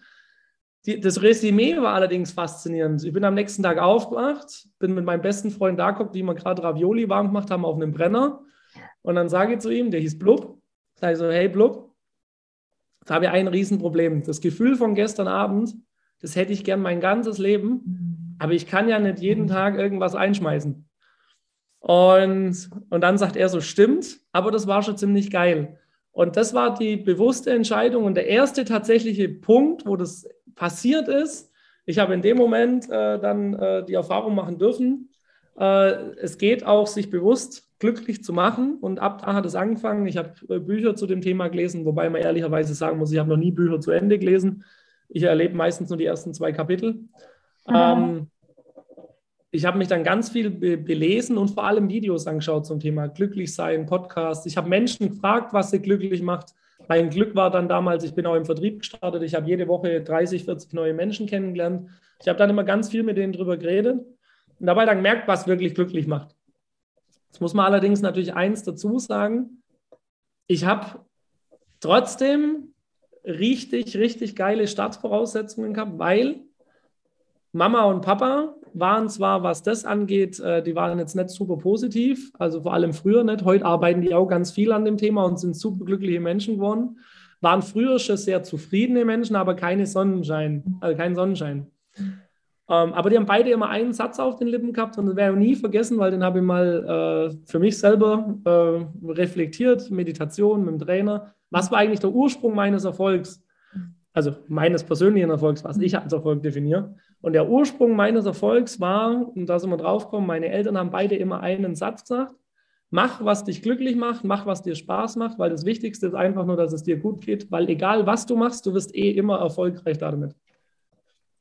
Die, das Resümee war allerdings faszinierend. Ich bin am nächsten Tag aufgewacht, bin mit meinem besten Freund da geguckt, wie wir gerade Ravioli warm gemacht haben auf einem Brenner. Und dann sage ich zu ihm, der hieß Blub, sage ich so, hey Blub, da habe ich ein Riesenproblem. Das Gefühl von gestern Abend, das hätte ich gern mein ganzes Leben, aber ich kann ja nicht jeden Tag irgendwas einschmeißen. Und, und dann sagt er so, stimmt, aber das war schon ziemlich geil. Und das war die bewusste Entscheidung und der erste tatsächliche Punkt, wo das passiert ist. Ich habe in dem Moment äh, dann äh, die Erfahrung machen dürfen, äh, es geht auch, sich bewusst glücklich zu machen. Und ab da hat es angefangen. Ich habe äh, Bücher zu dem Thema gelesen, wobei man ehrlicherweise sagen muss, ich habe noch nie Bücher zu Ende gelesen. Ich erlebe meistens nur die ersten zwei Kapitel. Ähm, ich habe mich dann ganz viel be belesen und vor allem Videos angeschaut zum Thema Glücklichsein, Podcast. Ich habe Menschen gefragt, was sie glücklich macht. Mein Glück war dann damals, ich bin auch im Vertrieb gestartet, ich habe jede Woche 30, 40 neue Menschen kennengelernt. Ich habe dann immer ganz viel mit denen drüber geredet und dabei dann gemerkt, was wirklich glücklich macht. Jetzt muss man allerdings natürlich eins dazu sagen. Ich habe trotzdem richtig, richtig geile Startvoraussetzungen gehabt, weil Mama und Papa waren zwar, was das angeht, äh, die waren jetzt nicht super positiv, also vor allem früher nicht. Heute arbeiten die auch ganz viel an dem Thema und sind super glückliche Menschen geworden. Waren früher schon sehr zufriedene Menschen, aber keine Sonnenschein, also kein Sonnenschein. Ähm, aber die haben beide immer einen Satz auf den Lippen gehabt und das werde ich nie vergessen, weil den habe ich mal äh, für mich selber äh, reflektiert, Meditation mit dem Trainer. Was war eigentlich der Ursprung meines Erfolgs? Also meines persönlichen Erfolgs, was ich als Erfolg definiere. Und der Ursprung meines Erfolgs war, und da sind wir drauf gekommen, meine Eltern haben beide immer einen Satz gesagt. Mach, was dich glücklich macht, mach, was dir Spaß macht, weil das Wichtigste ist einfach nur, dass es dir gut geht, weil egal was du machst, du wirst eh immer erfolgreich damit.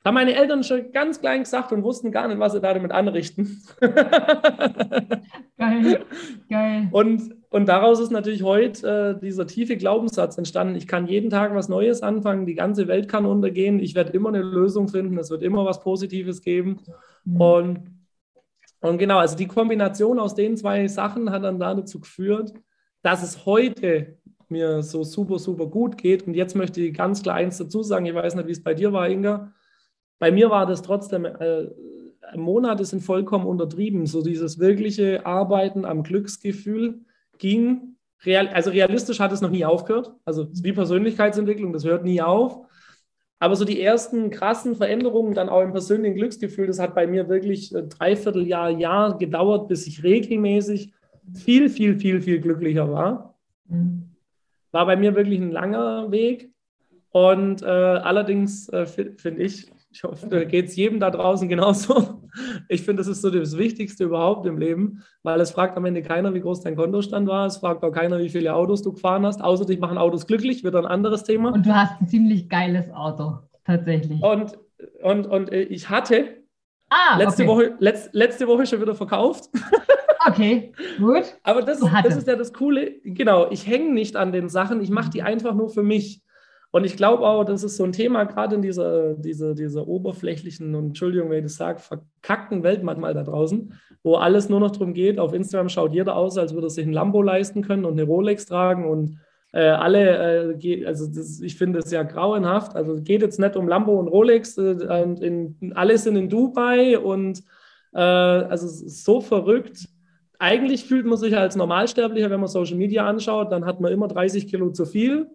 Haben meine Eltern schon ganz klein gesagt und wussten gar nicht, was sie damit anrichten. geil, geil. Und, und daraus ist natürlich heute äh, dieser tiefe Glaubenssatz entstanden. Ich kann jeden Tag was Neues anfangen, die ganze Welt kann untergehen, ich werde immer eine Lösung finden, es wird immer was Positives geben. Mhm. Und, und genau, also die Kombination aus den zwei Sachen hat dann dazu geführt, dass es heute mir so super, super gut geht. Und jetzt möchte ich ganz klar eins dazu sagen, ich weiß nicht, wie es bei dir war, Inga. Bei mir war das trotzdem, äh, Monate sind vollkommen untertrieben. So dieses wirkliche Arbeiten am Glücksgefühl ging real, also realistisch hat es noch nie aufgehört. Also wie Persönlichkeitsentwicklung, das hört nie auf. Aber so die ersten krassen Veränderungen dann auch im persönlichen Glücksgefühl, das hat bei mir wirklich ein Dreivierteljahr, Jahr gedauert, bis ich regelmäßig viel, viel, viel, viel glücklicher war. Mhm. War bei mir wirklich ein langer Weg. Und äh, allerdings äh, finde ich, ich hoffe, da geht es jedem da draußen genauso. Ich finde, das ist so das Wichtigste überhaupt im Leben, weil es fragt am Ende keiner, wie groß dein Kontostand war. Es fragt auch keiner, wie viele Autos du gefahren hast. Außer dich machen Autos glücklich, wird ein anderes Thema. Und du hast ein ziemlich geiles Auto, tatsächlich. Und, und, und äh, ich hatte ah, letzte, okay. Woche, letzt, letzte Woche schon wieder verkauft. Okay, gut. Aber das, das ist ja das Coole. Genau, ich hänge nicht an den Sachen, ich mache die einfach nur für mich. Und ich glaube auch, das ist so ein Thema, gerade in dieser, dieser, dieser oberflächlichen und Entschuldigung, wenn ich das sage, verkackten Welt manchmal da draußen, wo alles nur noch darum geht. Auf Instagram schaut jeder aus, als würde er sich ein Lambo leisten können und eine Rolex tragen und äh, alle, äh, also das, ich finde es ja grauenhaft. Also es geht jetzt nicht um Lambo und Rolex, äh, in, alle sind in Dubai und äh, also so verrückt. Eigentlich fühlt man sich als Normalsterblicher, wenn man Social Media anschaut, dann hat man immer 30 Kilo zu viel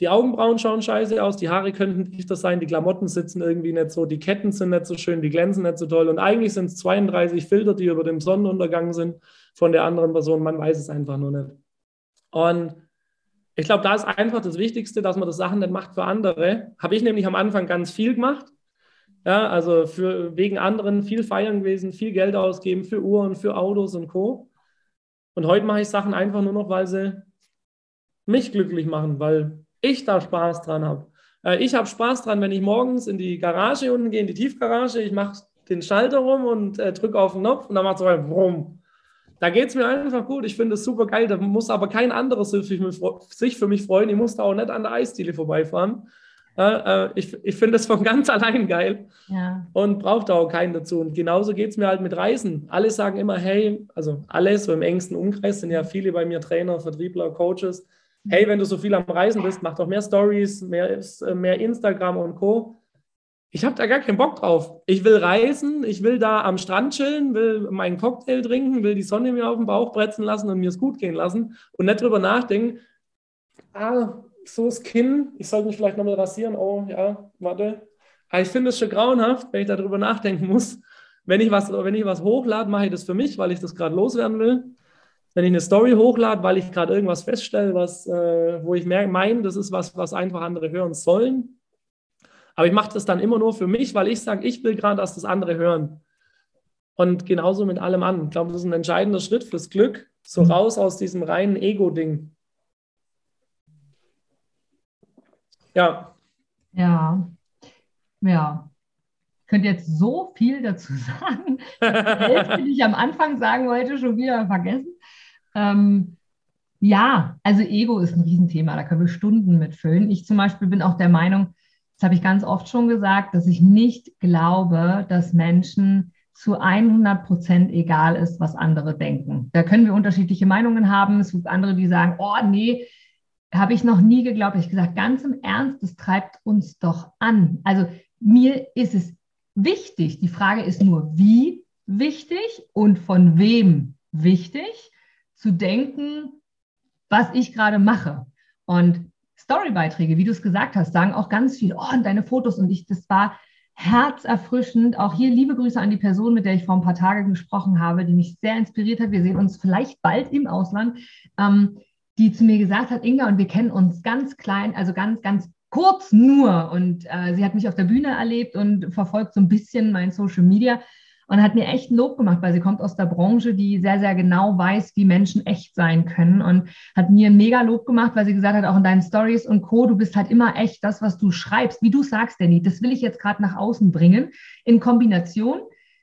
die Augenbrauen schauen scheiße aus, die Haare könnten dichter sein, die Klamotten sitzen irgendwie nicht so, die Ketten sind nicht so schön, die glänzen nicht so toll. Und eigentlich sind es 32 Filter, die über dem Sonnenuntergang sind von der anderen Person. Man weiß es einfach nur nicht. Und ich glaube, da ist einfach das Wichtigste, dass man das Sachen nicht macht für andere. Habe ich nämlich am Anfang ganz viel gemacht. Ja, also für, wegen anderen viel feiern gewesen, viel Geld ausgeben für Uhren, für Autos und Co. Und heute mache ich Sachen einfach nur noch, weil sie mich glücklich machen, weil ich da Spaß dran habe. Äh, ich habe Spaß dran, wenn ich morgens in die Garage unten gehe, in die Tiefgarage, ich mache den Schalter rum und äh, drücke auf den Knopf und dann macht es so ein Brumm. Da geht es mir einfach gut. Ich finde es super geil. Da muss aber kein anderes sich für mich freuen. Ich muss da auch nicht an der Eisdiele vorbeifahren. Äh, äh ich ich finde es von ganz allein geil ja. und braucht auch keinen dazu. Und genauso geht es mir halt mit Reisen. Alle sagen immer, hey, also alle so im engsten Umkreis sind ja viele bei mir Trainer, Vertriebler, Coaches hey, wenn du so viel am Reisen bist, mach doch mehr Stories, mehr, mehr Instagram und Co. Ich habe da gar keinen Bock drauf. Ich will reisen, ich will da am Strand chillen, will meinen Cocktail trinken, will die Sonne mir auf den Bauch bretzen lassen und mir es gut gehen lassen und nicht drüber nachdenken, ah, so das Kinn, ich sollte mich vielleicht nochmal rasieren, oh ja, warte. Aber ich finde es schon grauenhaft, wenn ich darüber nachdenken muss. Wenn ich was, wenn ich was hochlade, mache ich das für mich, weil ich das gerade loswerden will wenn ich eine Story hochlade, weil ich gerade irgendwas feststelle, was, äh, wo ich meine, das ist was, was einfach andere hören sollen. Aber ich mache das dann immer nur für mich, weil ich sage, ich will gerade, dass das andere hören. Und genauso mit allem an. Ich glaube, das ist ein entscheidender Schritt fürs Glück, so raus aus diesem reinen Ego-Ding. Ja. Ja. Ja. Ich könnte jetzt so viel dazu sagen. Die Hälfte, die ich am Anfang sagen wollte, schon wieder vergessen. Ähm, ja, also Ego ist ein Riesenthema, da können wir Stunden mitfüllen. Ich zum Beispiel bin auch der Meinung, das habe ich ganz oft schon gesagt, dass ich nicht glaube, dass Menschen zu 100 Prozent egal ist, was andere denken. Da können wir unterschiedliche Meinungen haben. Es gibt andere, die sagen, oh nee, habe ich noch nie geglaubt. Ich gesagt, ganz im Ernst, das treibt uns doch an. Also mir ist es wichtig. Die Frage ist nur, wie wichtig und von wem wichtig zu denken, was ich gerade mache. Und Storybeiträge, wie du es gesagt hast, sagen auch ganz viel, oh, und deine Fotos und ich, das war herzerfrischend. Auch hier liebe Grüße an die Person, mit der ich vor ein paar Tagen gesprochen habe, die mich sehr inspiriert hat. Wir sehen uns vielleicht bald im Ausland, ähm, die zu mir gesagt hat, Inga, und wir kennen uns ganz klein, also ganz, ganz kurz nur. Und äh, sie hat mich auf der Bühne erlebt und verfolgt so ein bisschen mein Social Media und hat mir echt ein Lob gemacht, weil sie kommt aus der Branche, die sehr, sehr genau weiß, wie Menschen echt sein können und hat mir ein mega Lob gemacht, weil sie gesagt hat, auch in deinen Stories und Co., du bist halt immer echt das, was du schreibst, wie du sagst, Danny, das will ich jetzt gerade nach außen bringen, in Kombination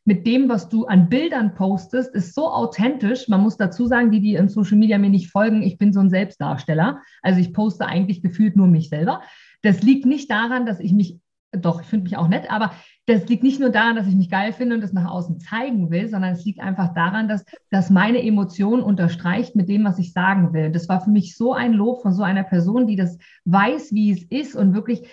mit dem, was du an Bildern postest, ist so authentisch. Man muss dazu sagen, die, die in Social Media mir nicht folgen, ich bin so ein Selbstdarsteller. Also ich poste eigentlich gefühlt nur mich selber. Das liegt nicht daran, dass ich mich, doch, ich finde mich auch nett, aber das liegt nicht nur daran, dass ich mich geil finde und das nach außen zeigen will, sondern es liegt einfach daran, dass das meine Emotion unterstreicht mit dem, was ich sagen will. Das war für mich so ein Lob von so einer Person, die das weiß, wie es ist und wirklich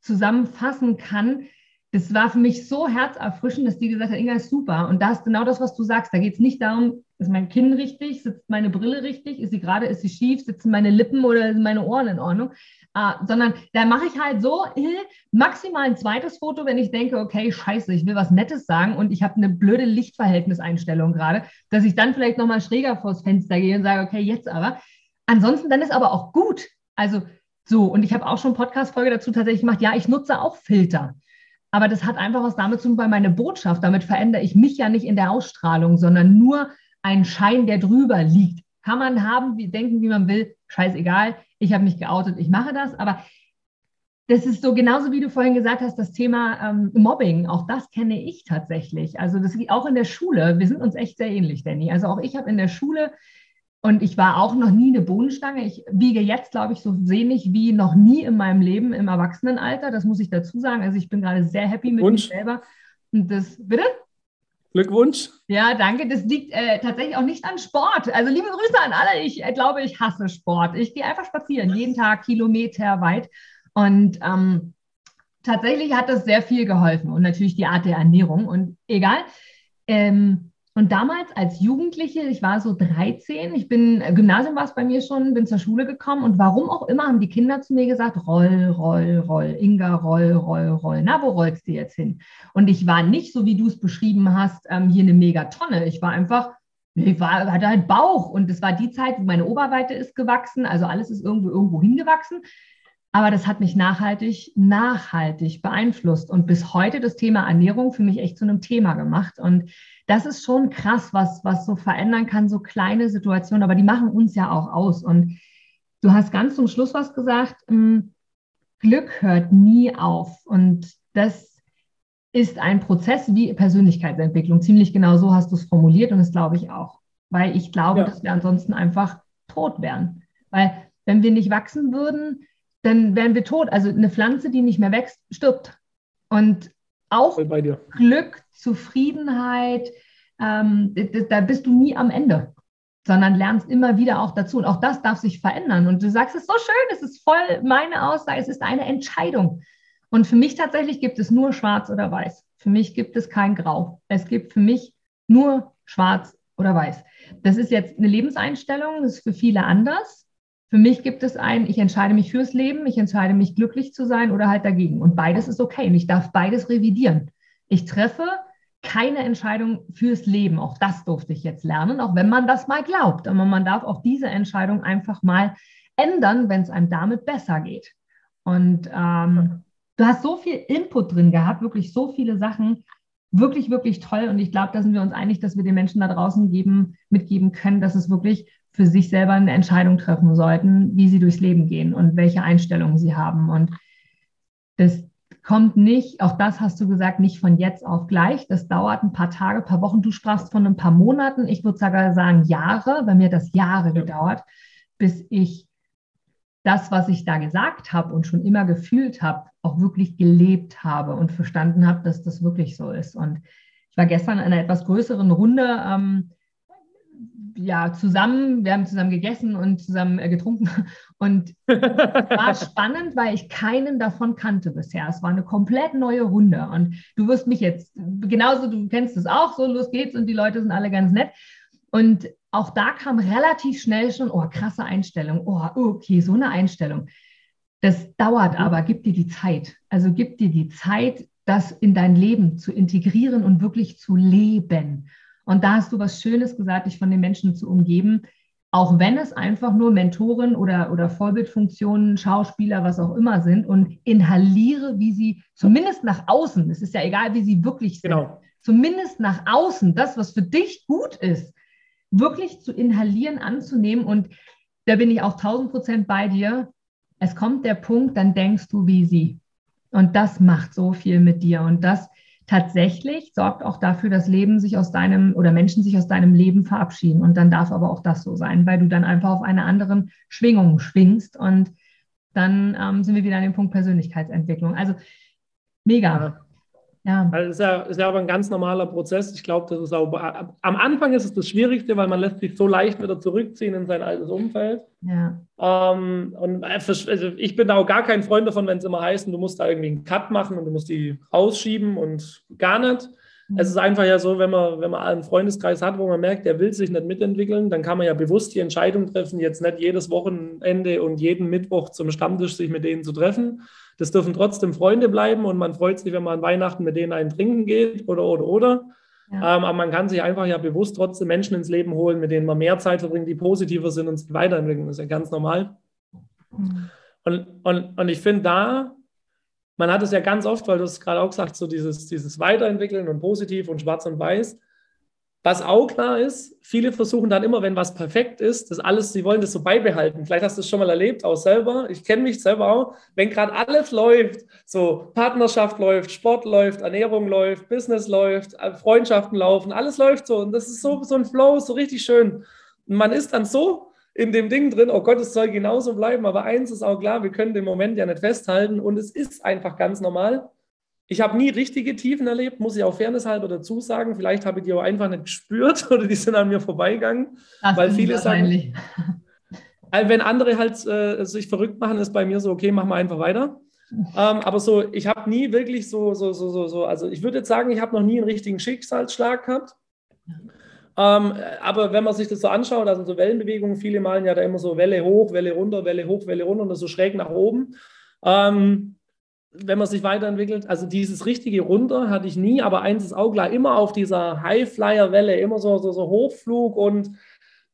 zusammenfassen kann. Das war für mich so herzerfrischend, dass die gesagt hat, Inga ist super. Und das ist genau das, was du sagst. Da geht es nicht darum, ist mein Kinn richtig, sitzt meine Brille richtig, ist sie gerade, ist sie schief, sitzen meine Lippen oder sind meine Ohren in Ordnung. Uh, sondern da mache ich halt so äh, maximal ein zweites Foto, wenn ich denke, okay, scheiße, ich will was Nettes sagen und ich habe eine blöde Lichtverhältniseinstellung gerade, dass ich dann vielleicht nochmal schräger vors Fenster gehe und sage, okay, jetzt aber. Ansonsten, dann ist aber auch gut. Also so, und ich habe auch schon Podcast-Folge dazu tatsächlich gemacht, ja, ich nutze auch Filter. Aber das hat einfach was damit zu tun, weil meine Botschaft, damit verändere ich mich ja nicht in der Ausstrahlung, sondern nur ein Schein, der drüber liegt. Kann man haben, wie, denken, wie man will, scheißegal, ich habe mich geoutet, ich mache das, aber das ist so genauso wie du vorhin gesagt hast, das Thema ähm, Mobbing, auch das kenne ich tatsächlich. Also das auch in der Schule, wir sind uns echt sehr ähnlich, Danny. Also auch ich habe in der Schule und ich war auch noch nie eine Bohnenstange. Ich wiege jetzt, glaube ich, so wenig wie noch nie in meinem Leben im Erwachsenenalter. Das muss ich dazu sagen. Also ich bin gerade sehr happy mit mir selber. Und das, bitte? Glückwunsch. Ja, danke. Das liegt äh, tatsächlich auch nicht an Sport. Also liebe Grüße an alle. Ich äh, glaube, ich hasse Sport. Ich gehe einfach spazieren, jeden Tag Kilometer weit. Und ähm, tatsächlich hat das sehr viel geholfen. Und natürlich die Art der Ernährung. Und egal. Ähm, und damals als Jugendliche, ich war so 13, ich bin, äh, Gymnasium war es bei mir schon, bin zur Schule gekommen und warum auch immer haben die Kinder zu mir gesagt, roll, roll, roll, Inga, roll, roll, roll. Na, wo rollst du jetzt hin? Und ich war nicht, so wie du es beschrieben hast, ähm, hier eine Megatonne. Ich war einfach, ich war, hatte halt Bauch und es war die Zeit, wo meine Oberweite ist gewachsen, also alles ist irgendwo, irgendwo hingewachsen. Aber das hat mich nachhaltig, nachhaltig beeinflusst und bis heute das Thema Ernährung für mich echt zu einem Thema gemacht. Und das ist schon krass, was, was so verändern kann, so kleine Situationen, aber die machen uns ja auch aus. Und du hast ganz zum Schluss was gesagt, hm, Glück hört nie auf. Und das ist ein Prozess wie Persönlichkeitsentwicklung. Ziemlich genau so hast du es formuliert und das glaube ich auch. Weil ich glaube, ja. dass wir ansonsten einfach tot wären. Weil wenn wir nicht wachsen würden, dann wären wir tot. Also eine Pflanze, die nicht mehr wächst, stirbt. Und auch Glück, Zufriedenheit, ähm, da bist du nie am Ende, sondern lernst immer wieder auch dazu. Und auch das darf sich verändern. Und du sagst, es ist so schön, es ist voll meine Aussage, es ist eine Entscheidung. Und für mich tatsächlich gibt es nur schwarz oder weiß. Für mich gibt es kein Grau. Es gibt für mich nur schwarz oder weiß. Das ist jetzt eine Lebenseinstellung, das ist für viele anders. Für mich gibt es ein, ich entscheide mich fürs Leben, ich entscheide mich glücklich zu sein oder halt dagegen. Und beides ist okay und ich darf beides revidieren. Ich treffe keine Entscheidung fürs Leben. Auch das durfte ich jetzt lernen, auch wenn man das mal glaubt. Aber man darf auch diese Entscheidung einfach mal ändern, wenn es einem damit besser geht. Und ähm, du hast so viel Input drin gehabt, wirklich so viele Sachen, wirklich, wirklich toll. Und ich glaube, da sind wir uns einig, dass wir den Menschen da draußen geben, mitgeben können, dass es wirklich für sich selber eine Entscheidung treffen sollten, wie sie durchs Leben gehen und welche Einstellungen sie haben. Und das kommt nicht, auch das hast du gesagt, nicht von jetzt auf gleich. Das dauert ein paar Tage, ein paar Wochen. Du sprachst von ein paar Monaten. Ich würde sogar sagen Jahre, bei mir hat das Jahre gedauert, bis ich das, was ich da gesagt habe und schon immer gefühlt habe, auch wirklich gelebt habe und verstanden habe, dass das wirklich so ist. Und ich war gestern in einer etwas größeren Runde. Ähm, ja, zusammen, wir haben zusammen gegessen und zusammen äh, getrunken. Und es war spannend, weil ich keinen davon kannte bisher. Es war eine komplett neue Runde. Und du wirst mich jetzt, genauso, du kennst es auch, so los geht's und die Leute sind alle ganz nett. Und auch da kam relativ schnell schon, oh, krasse Einstellung, oh, okay, so eine Einstellung. Das dauert aber, gib dir die Zeit. Also gib dir die Zeit, das in dein Leben zu integrieren und wirklich zu leben. Und da hast du was Schönes gesagt, dich von den Menschen zu umgeben, auch wenn es einfach nur Mentoren oder, oder Vorbildfunktionen, Schauspieler, was auch immer sind und inhaliere, wie sie zumindest nach außen, es ist ja egal, wie sie wirklich sind, genau. zumindest nach außen, das, was für dich gut ist, wirklich zu inhalieren, anzunehmen. Und da bin ich auch 1000 Prozent bei dir. Es kommt der Punkt, dann denkst du wie sie. Und das macht so viel mit dir. Und das tatsächlich sorgt auch dafür, dass Leben sich aus deinem oder Menschen sich aus deinem Leben verabschieden. Und dann darf aber auch das so sein, weil du dann einfach auf einer anderen Schwingung schwingst. Und dann ähm, sind wir wieder an dem Punkt Persönlichkeitsentwicklung. Also mega. Ja. Also ist, ja, ist ja aber ein ganz normaler Prozess. Ich glaube, das ist auch am Anfang ist es das Schwierigste, weil man lässt sich so leicht wieder zurückziehen in sein altes Umfeld. Ja. Ähm, und äh, also ich bin auch gar kein Freund davon, wenn es immer heißt, du musst da irgendwie einen Cut machen und du musst die rausschieben und gar nicht. Es ist einfach ja so, wenn man, wenn man einen Freundeskreis hat, wo man merkt, der will sich nicht mitentwickeln, dann kann man ja bewusst die Entscheidung treffen, jetzt nicht jedes Wochenende und jeden Mittwoch zum Stammtisch sich mit denen zu treffen. Das dürfen trotzdem Freunde bleiben und man freut sich, wenn man an Weihnachten mit denen einen trinken geht oder, oder, oder. Ja. Ähm, aber man kann sich einfach ja bewusst trotzdem Menschen ins Leben holen, mit denen man mehr Zeit verbringt, die positiver sind und sich weiterentwickeln. Das ist ja ganz normal. Mhm. Und, und, und ich finde da, man hat es ja ganz oft, weil du es gerade auch gesagt so dieses, dieses Weiterentwickeln und positiv und schwarz und weiß. Was auch klar ist, viele versuchen dann immer, wenn was perfekt ist, das alles, sie wollen das so beibehalten. Vielleicht hast du es schon mal erlebt, auch selber. Ich kenne mich selber auch. Wenn gerade alles läuft, so Partnerschaft läuft, Sport läuft, Ernährung läuft, Business läuft, äh, Freundschaften laufen, alles läuft so. Und das ist so, so ein Flow, so richtig schön. Und man ist dann so in dem Ding drin, oh Gott, es soll genauso bleiben. Aber eins ist auch klar, wir können den Moment ja nicht festhalten und es ist einfach ganz normal. Ich habe nie richtige Tiefen erlebt, muss ich auch fairnesshalber dazu sagen. Vielleicht habe ich die auch einfach nicht gespürt oder die sind an mir vorbeigegangen. Das weil viele sagen, also wenn andere halt äh, sich verrückt machen, ist bei mir so, okay, machen wir einfach weiter. Ähm, aber so, ich habe nie wirklich so, so, so, so, so, also ich würde jetzt sagen, ich habe noch nie einen richtigen Schicksalsschlag gehabt. Ähm, aber wenn man sich das so anschaut, also so Wellenbewegungen, viele malen ja da immer so Welle hoch, Welle runter, Welle hoch, Welle runter und so schräg nach oben. Ähm, wenn man sich weiterentwickelt, also dieses richtige runter hatte ich nie, aber eins ist auch klar, immer auf dieser Highflyer-Welle, immer so, so, so Hochflug und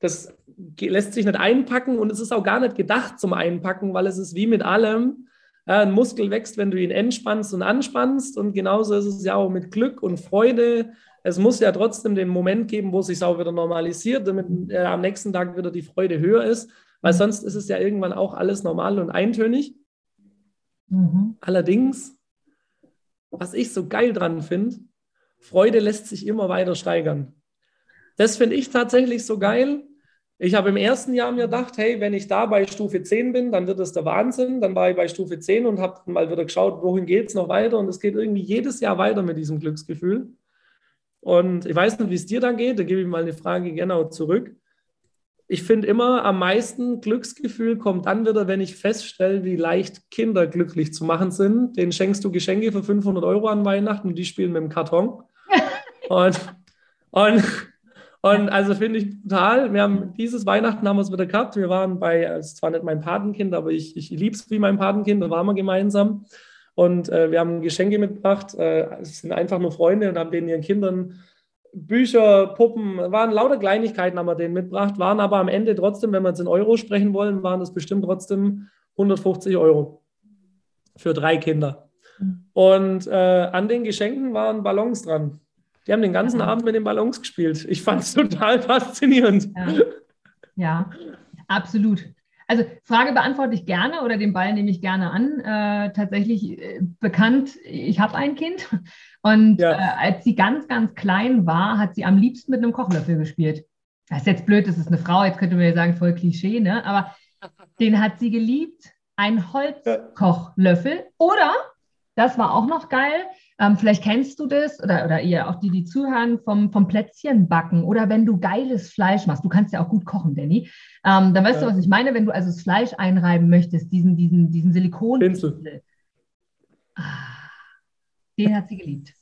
das lässt sich nicht einpacken und es ist auch gar nicht gedacht zum Einpacken, weil es ist wie mit allem. Ein Muskel wächst, wenn du ihn entspannst und anspannst und genauso ist es ja auch mit Glück und Freude es muss ja trotzdem den Moment geben, wo es sich auch wieder normalisiert, damit äh, am nächsten Tag wieder die Freude höher ist, weil mhm. sonst ist es ja irgendwann auch alles normal und eintönig. Mhm. Allerdings, was ich so geil dran finde, Freude lässt sich immer weiter steigern. Das finde ich tatsächlich so geil. Ich habe im ersten Jahr mir gedacht, hey, wenn ich da bei Stufe 10 bin, dann wird es der Wahnsinn. Dann war ich bei Stufe 10 und habe mal wieder geschaut, wohin geht es noch weiter. Und es geht irgendwie jedes Jahr weiter mit diesem Glücksgefühl. Und ich weiß nicht, wie es dir da geht, da gebe ich mal eine Frage genau zurück. Ich finde immer, am meisten Glücksgefühl kommt dann wieder, wenn ich feststelle, wie leicht Kinder glücklich zu machen sind. Den schenkst du Geschenke für 500 Euro an Weihnachten und die spielen mit dem Karton. und, und, und also finde ich total, wir haben dieses Weihnachten haben wir es wieder gehabt. Wir waren bei, es ist zwar nicht mein Patenkind, aber ich, ich liebe es wie mein Patenkind, da waren wir gemeinsam. Und äh, wir haben Geschenke mitgebracht. Äh, es sind einfach nur Freunde und haben denen ihren Kindern Bücher, Puppen, waren lauter Kleinigkeiten, haben wir denen mitgebracht, waren aber am Ende trotzdem, wenn wir es in Euro sprechen wollen, waren das bestimmt trotzdem 150 Euro für drei Kinder. Und äh, an den Geschenken waren Ballons dran. Die haben den ganzen ja. Abend mit den Ballons gespielt. Ich fand es total faszinierend. Ja. ja, absolut. Also Frage beantworte ich gerne oder den Ball nehme ich gerne an. Äh, tatsächlich äh, bekannt, ich habe ein Kind und ja. äh, als sie ganz, ganz klein war, hat sie am liebsten mit einem Kochlöffel gespielt. Das ist jetzt blöd, das ist eine Frau, jetzt könnte man ja sagen, voll Klischee, ne? aber den hat sie geliebt. Ein Holzkochlöffel oder, das war auch noch geil, ähm, vielleicht kennst du das oder, oder ihr, auch die, die zuhören, vom, vom Plätzchen backen oder wenn du geiles Fleisch machst. Du kannst ja auch gut kochen, Danny. Ähm, dann weißt ja. du, was ich meine, wenn du also das Fleisch einreiben möchtest, diesen, diesen, diesen Silikon. Ah, den hat sie geliebt.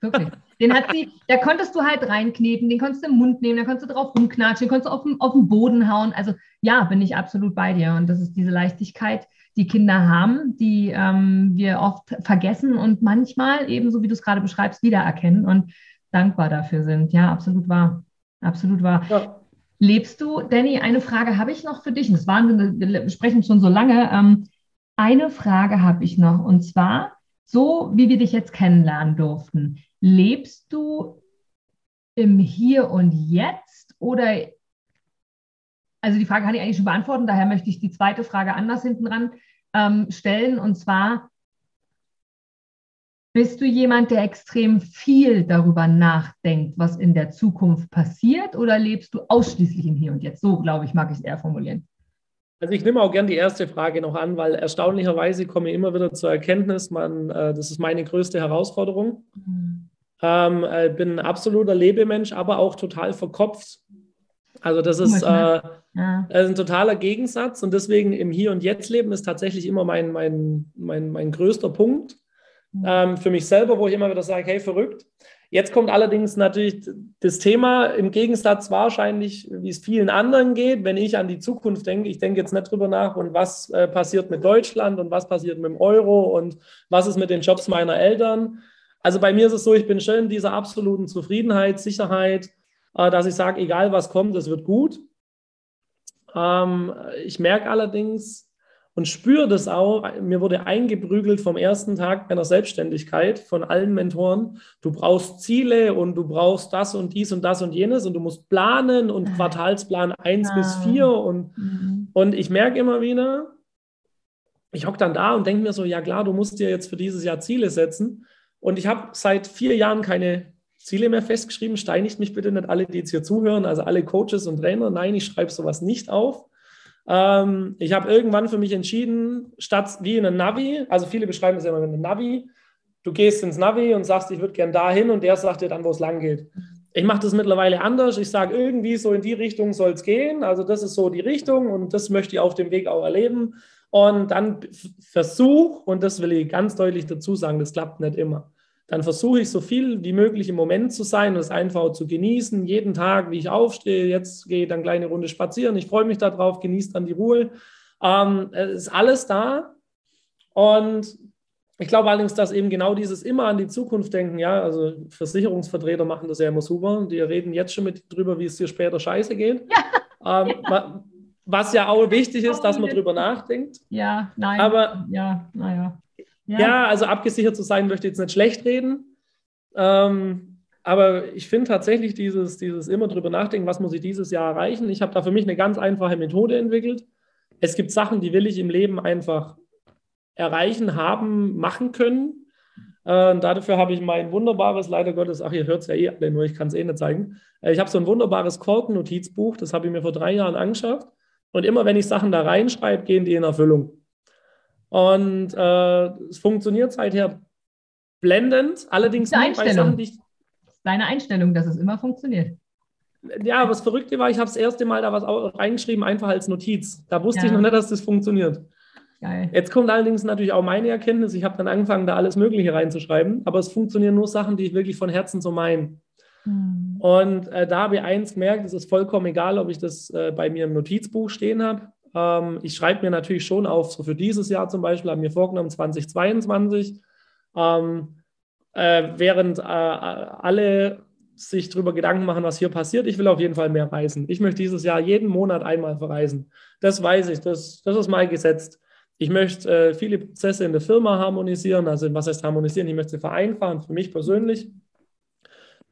Wirklich. Den hat sie, da konntest du halt reinkneten, den konntest du im Mund nehmen, da konntest du drauf rumknatschen, den konntest du auf den, auf den Boden hauen. Also ja, bin ich absolut bei dir. Und das ist diese Leichtigkeit, die Kinder haben, die ähm, wir oft vergessen und manchmal, ebenso wie du es gerade beschreibst, wiedererkennen und dankbar dafür sind. Ja, absolut wahr. Absolut wahr. Ja. Lebst du, Danny, eine Frage habe ich noch für dich. Das waren, wir sprechen schon so lange. Ähm, eine Frage habe ich noch und zwar, so wie wir dich jetzt kennenlernen durften, lebst du im Hier und Jetzt oder also die Frage kann ich eigentlich schon beantworten, daher möchte ich die zweite Frage anders hinten dran ähm, stellen. Und zwar, bist du jemand, der extrem viel darüber nachdenkt, was in der Zukunft passiert, oder lebst du ausschließlich im Hier und Jetzt? So, glaube ich, mag ich es eher formulieren. Also ich nehme auch gerne die erste Frage noch an, weil erstaunlicherweise komme ich immer wieder zur Erkenntnis, man, äh, das ist meine größte Herausforderung. Mhm. Ähm, äh, bin ein absoluter Lebemensch, aber auch total verkopft also das ist, äh, ja. ein totaler Gegensatz und deswegen im Hier und Jetzt leben ist tatsächlich immer mein, mein, mein, mein größter Punkt mhm. ähm, für mich selber, wo ich immer wieder sage, hey, verrückt. Jetzt kommt allerdings natürlich das Thema im Gegensatz wahrscheinlich, wie es vielen anderen geht, wenn ich an die Zukunft denke. Ich denke jetzt nicht drüber nach und was äh, passiert mit Deutschland und was passiert mit dem Euro und was ist mit den Jobs meiner Eltern. Also bei mir ist es so, ich bin schon in dieser absoluten Zufriedenheit, Sicherheit, äh, dass ich sage, egal was kommt, es wird gut. Ähm, ich merke allerdings, und spüre das auch. Mir wurde eingeprügelt vom ersten Tag meiner Selbstständigkeit von allen Mentoren. Du brauchst Ziele und du brauchst das und dies und das und jenes und du musst planen und ah. Quartalsplan 1 ah. bis 4 und, mhm. und ich merke immer wieder, ich hocke dann da und denke mir so, ja klar, du musst dir jetzt für dieses Jahr Ziele setzen. Und ich habe seit vier Jahren keine Ziele mehr festgeschrieben. Steinigt mich bitte nicht alle, die jetzt hier zuhören, also alle Coaches und Trainer. Nein, ich schreibe sowas nicht auf. Ähm, ich habe irgendwann für mich entschieden, statt wie in einem Navi, also viele beschreiben es ja immer mit einem Navi, du gehst ins Navi und sagst, ich würde gern dahin und der sagt dir dann, wo es lang geht. Ich mache das mittlerweile anders. Ich sage irgendwie so in die Richtung soll es gehen. Also das ist so die Richtung und das möchte ich auf dem Weg auch erleben. Und dann versuch, und das will ich ganz deutlich dazu sagen, das klappt nicht immer dann versuche ich so viel wie möglich im Moment zu sein und es einfach zu genießen. Jeden Tag, wie ich aufstehe, jetzt gehe ich dann eine kleine Runde spazieren. Ich freue mich darauf, genieße dann die Ruhe. Ähm, es ist alles da. Und ich glaube allerdings, dass eben genau dieses immer an die Zukunft denken, ja, also Versicherungsvertreter machen das ja immer super. Die reden jetzt schon mit drüber, wie es dir später scheiße geht. Ja. Ähm, ja. Was ja auch wichtig ist, dass man drüber nachdenkt. Ja, nein. Aber ja, naja. Ja. ja, also abgesichert zu sein, möchte ich jetzt nicht schlecht reden. Ähm, aber ich finde tatsächlich dieses, dieses immer drüber nachdenken, was muss ich dieses Jahr erreichen. Ich habe da für mich eine ganz einfache Methode entwickelt. Es gibt Sachen, die will ich im Leben einfach erreichen, haben, machen können. Äh, dafür habe ich mein wunderbares, leider Gottes, ach, ihr hört es ja eh alle, nur ich kann es eh nicht zeigen. Äh, ich habe so ein wunderbares Korken-Notizbuch, das habe ich mir vor drei Jahren angeschafft. Und immer wenn ich Sachen da reinschreibe, gehen die in Erfüllung. Und äh, es funktioniert seither blendend. Allerdings Deine Einstellung. Ich, Deine Einstellung, dass es immer funktioniert. Ja, aber das Verrückte war, ich habe das erste Mal da was reingeschrieben, einfach als Notiz. Da wusste ja. ich noch nicht, dass das funktioniert. Geil. Jetzt kommt allerdings natürlich auch meine Erkenntnis. Ich habe dann angefangen, da alles Mögliche reinzuschreiben, aber es funktionieren nur Sachen, die ich wirklich von Herzen so meine. Hm. Und äh, da habe ich eins gemerkt, es ist vollkommen egal, ob ich das äh, bei mir im Notizbuch stehen habe ähm, ich schreibe mir natürlich schon auf, so für dieses Jahr zum Beispiel, haben wir vorgenommen 2022. Ähm, äh, während äh, alle sich darüber Gedanken machen, was hier passiert. Ich will auf jeden Fall mehr reisen. Ich möchte dieses Jahr jeden Monat einmal verreisen. Das weiß ich, das, das ist mal gesetzt. Ich möchte äh, viele Prozesse in der Firma harmonisieren, also was heißt harmonisieren? Ich möchte sie vereinfachen, für mich persönlich.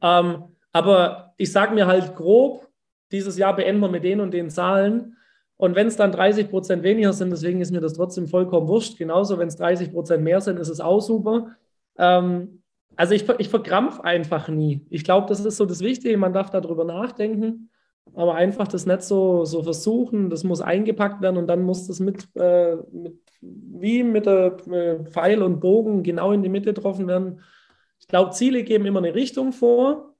Ähm, aber ich sage mir halt grob, dieses Jahr beenden wir mit den und den Zahlen und wenn es dann 30 Prozent weniger sind, deswegen ist mir das trotzdem vollkommen wurscht. Genauso, wenn es 30 Prozent mehr sind, ist es auch super. Ähm, also ich, ich verkrampf einfach nie. Ich glaube, das ist so das Wichtige. Man darf darüber nachdenken, aber einfach das nicht so, so versuchen. Das muss eingepackt werden und dann muss das mit, äh, mit wie mit der äh, Pfeil und Bogen genau in die Mitte getroffen werden. Ich glaube, Ziele geben immer eine Richtung vor.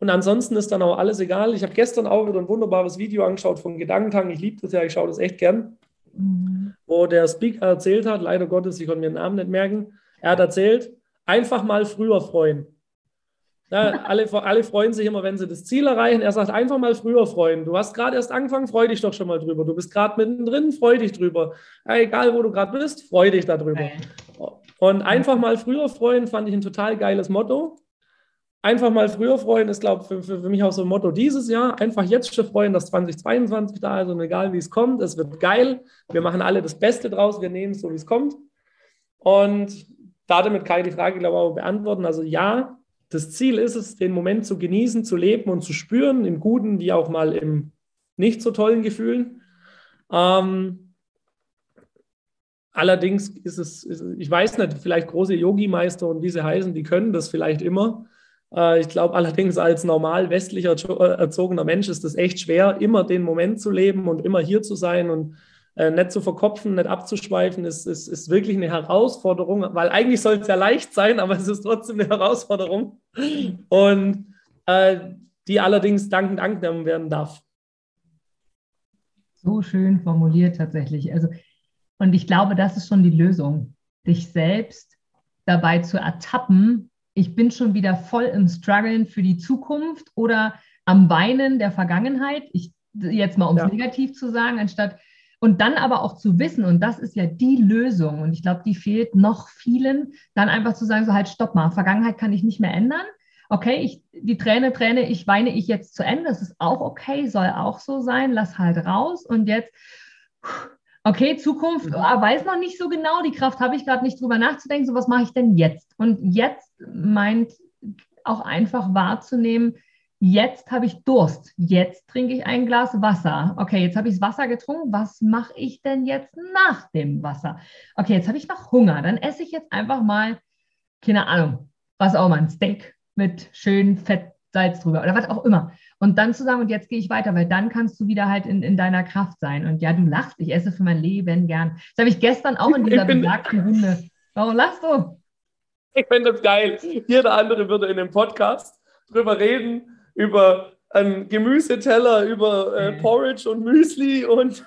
Und ansonsten ist dann auch alles egal. Ich habe gestern auch wieder ein wunderbares Video angeschaut von Gedankentang. Ich liebe das ja, ich schaue das echt gern. Mhm. Wo der Speaker erzählt hat, leider Gottes, ich konnte mir den Namen nicht merken. Er hat erzählt, einfach mal früher freuen. Ja, alle, alle freuen sich immer, wenn sie das Ziel erreichen. Er sagt, einfach mal früher freuen. Du hast gerade erst angefangen, freu dich doch schon mal drüber. Du bist gerade mittendrin, freu dich drüber. Ja, egal, wo du gerade bist, freu dich darüber. Und einfach mal früher freuen, fand ich ein total geiles Motto einfach mal früher freuen ist, glaube ich, für, für, für, mich auch so ein Motto dieses Jahr. Einfach jetzt schon freuen, dass 2022 da ist und egal wie es kommt, es wird geil. Wir machen alle das Beste draus, wir nehmen es so, wie es kommt. Und damit kann ich die Frage, glaube ich, auch beantworten. Also ja, das Ziel ist es, den Moment zu genießen, zu leben und zu spüren, im Guten wie auch mal im nicht so tollen Gefühlen. Ähm, allerdings ist es, ich weiß nicht, vielleicht große Yogi-Meister und wie sie heißen, die können das vielleicht immer. Äh, ich glaube allerdings, als normal westlicher äh, erzogener Mensch ist es echt schwer, immer den Moment zu leben und immer hier zu sein und äh, nicht zu verkopfen, nicht abzuschweifen, ist, ist, ist wirklich eine Herausforderung, weil eigentlich soll es ja leicht sein, aber es ist trotzdem eine Herausforderung und äh, die allerdings dankend angenommen werden darf. So schön formuliert tatsächlich. Also, und ich glaube, das ist schon die Lösung, dich selbst dabei zu ertappen, ich bin schon wieder voll im Struggeln für die Zukunft oder am Weinen der Vergangenheit. Ich jetzt mal um es ja. negativ zu sagen, anstatt und dann aber auch zu wissen, und das ist ja die Lösung, und ich glaube, die fehlt noch vielen, dann einfach zu sagen, so halt, stopp mal, Vergangenheit kann ich nicht mehr ändern. Okay, ich, die Träne, Träne, ich weine ich jetzt zu Ende, das ist auch okay, soll auch so sein, lass halt raus und jetzt, okay, Zukunft, oh, weiß noch nicht so genau, die Kraft habe ich gerade nicht drüber nachzudenken, so was mache ich denn jetzt? Und jetzt meint auch einfach wahrzunehmen, Jetzt habe ich Durst. Jetzt trinke ich ein Glas Wasser. Okay, jetzt habe ich das Wasser getrunken. Was mache ich denn jetzt nach dem Wasser? Okay, jetzt habe ich noch Hunger. Dann esse ich jetzt einfach mal, keine Ahnung, was auch immer, ein Steak mit schön Fett, Salz drüber oder was auch immer. Und dann zu sagen, und jetzt gehe ich weiter, weil dann kannst du wieder halt in, in deiner Kraft sein. Und ja, du lachst, ich esse für mein Leben gern. Das habe ich gestern auch in dieser besagten Runde. Warum lachst du? Ich finde das geil. Jeder andere würde in dem Podcast drüber reden, über einen Gemüseteller, über äh, Porridge und Müsli und.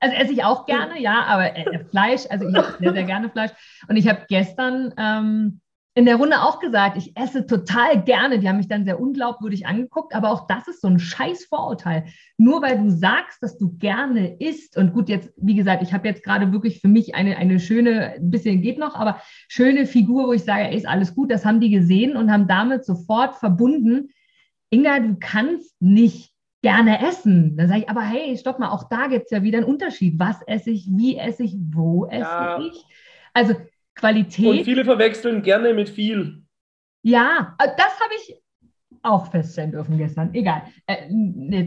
Also esse ich auch gerne, ja, aber äh, Fleisch, also ich esse sehr, sehr gerne Fleisch. Und ich habe gestern ähm, in der Runde auch gesagt, ich esse total gerne. Die haben mich dann sehr unglaubwürdig angeguckt, aber auch das ist so ein scheiß Vorurteil. Nur weil du sagst, dass du gerne isst und gut, jetzt, wie gesagt, ich habe jetzt gerade wirklich für mich eine, eine schöne, ein bisschen geht noch, aber schöne Figur, wo ich sage, ey, ist alles gut, das haben die gesehen und haben damit sofort verbunden, Inga, du kannst nicht gerne essen. Dann sage ich, aber hey, stopp mal, auch da gibt es ja wieder einen Unterschied. Was esse ich, wie esse ich, wo esse ja. ich? Also Qualität. Und viele verwechseln gerne mit viel. Ja, äh, das habe ich auch feststellen dürfen gestern. Egal, äh,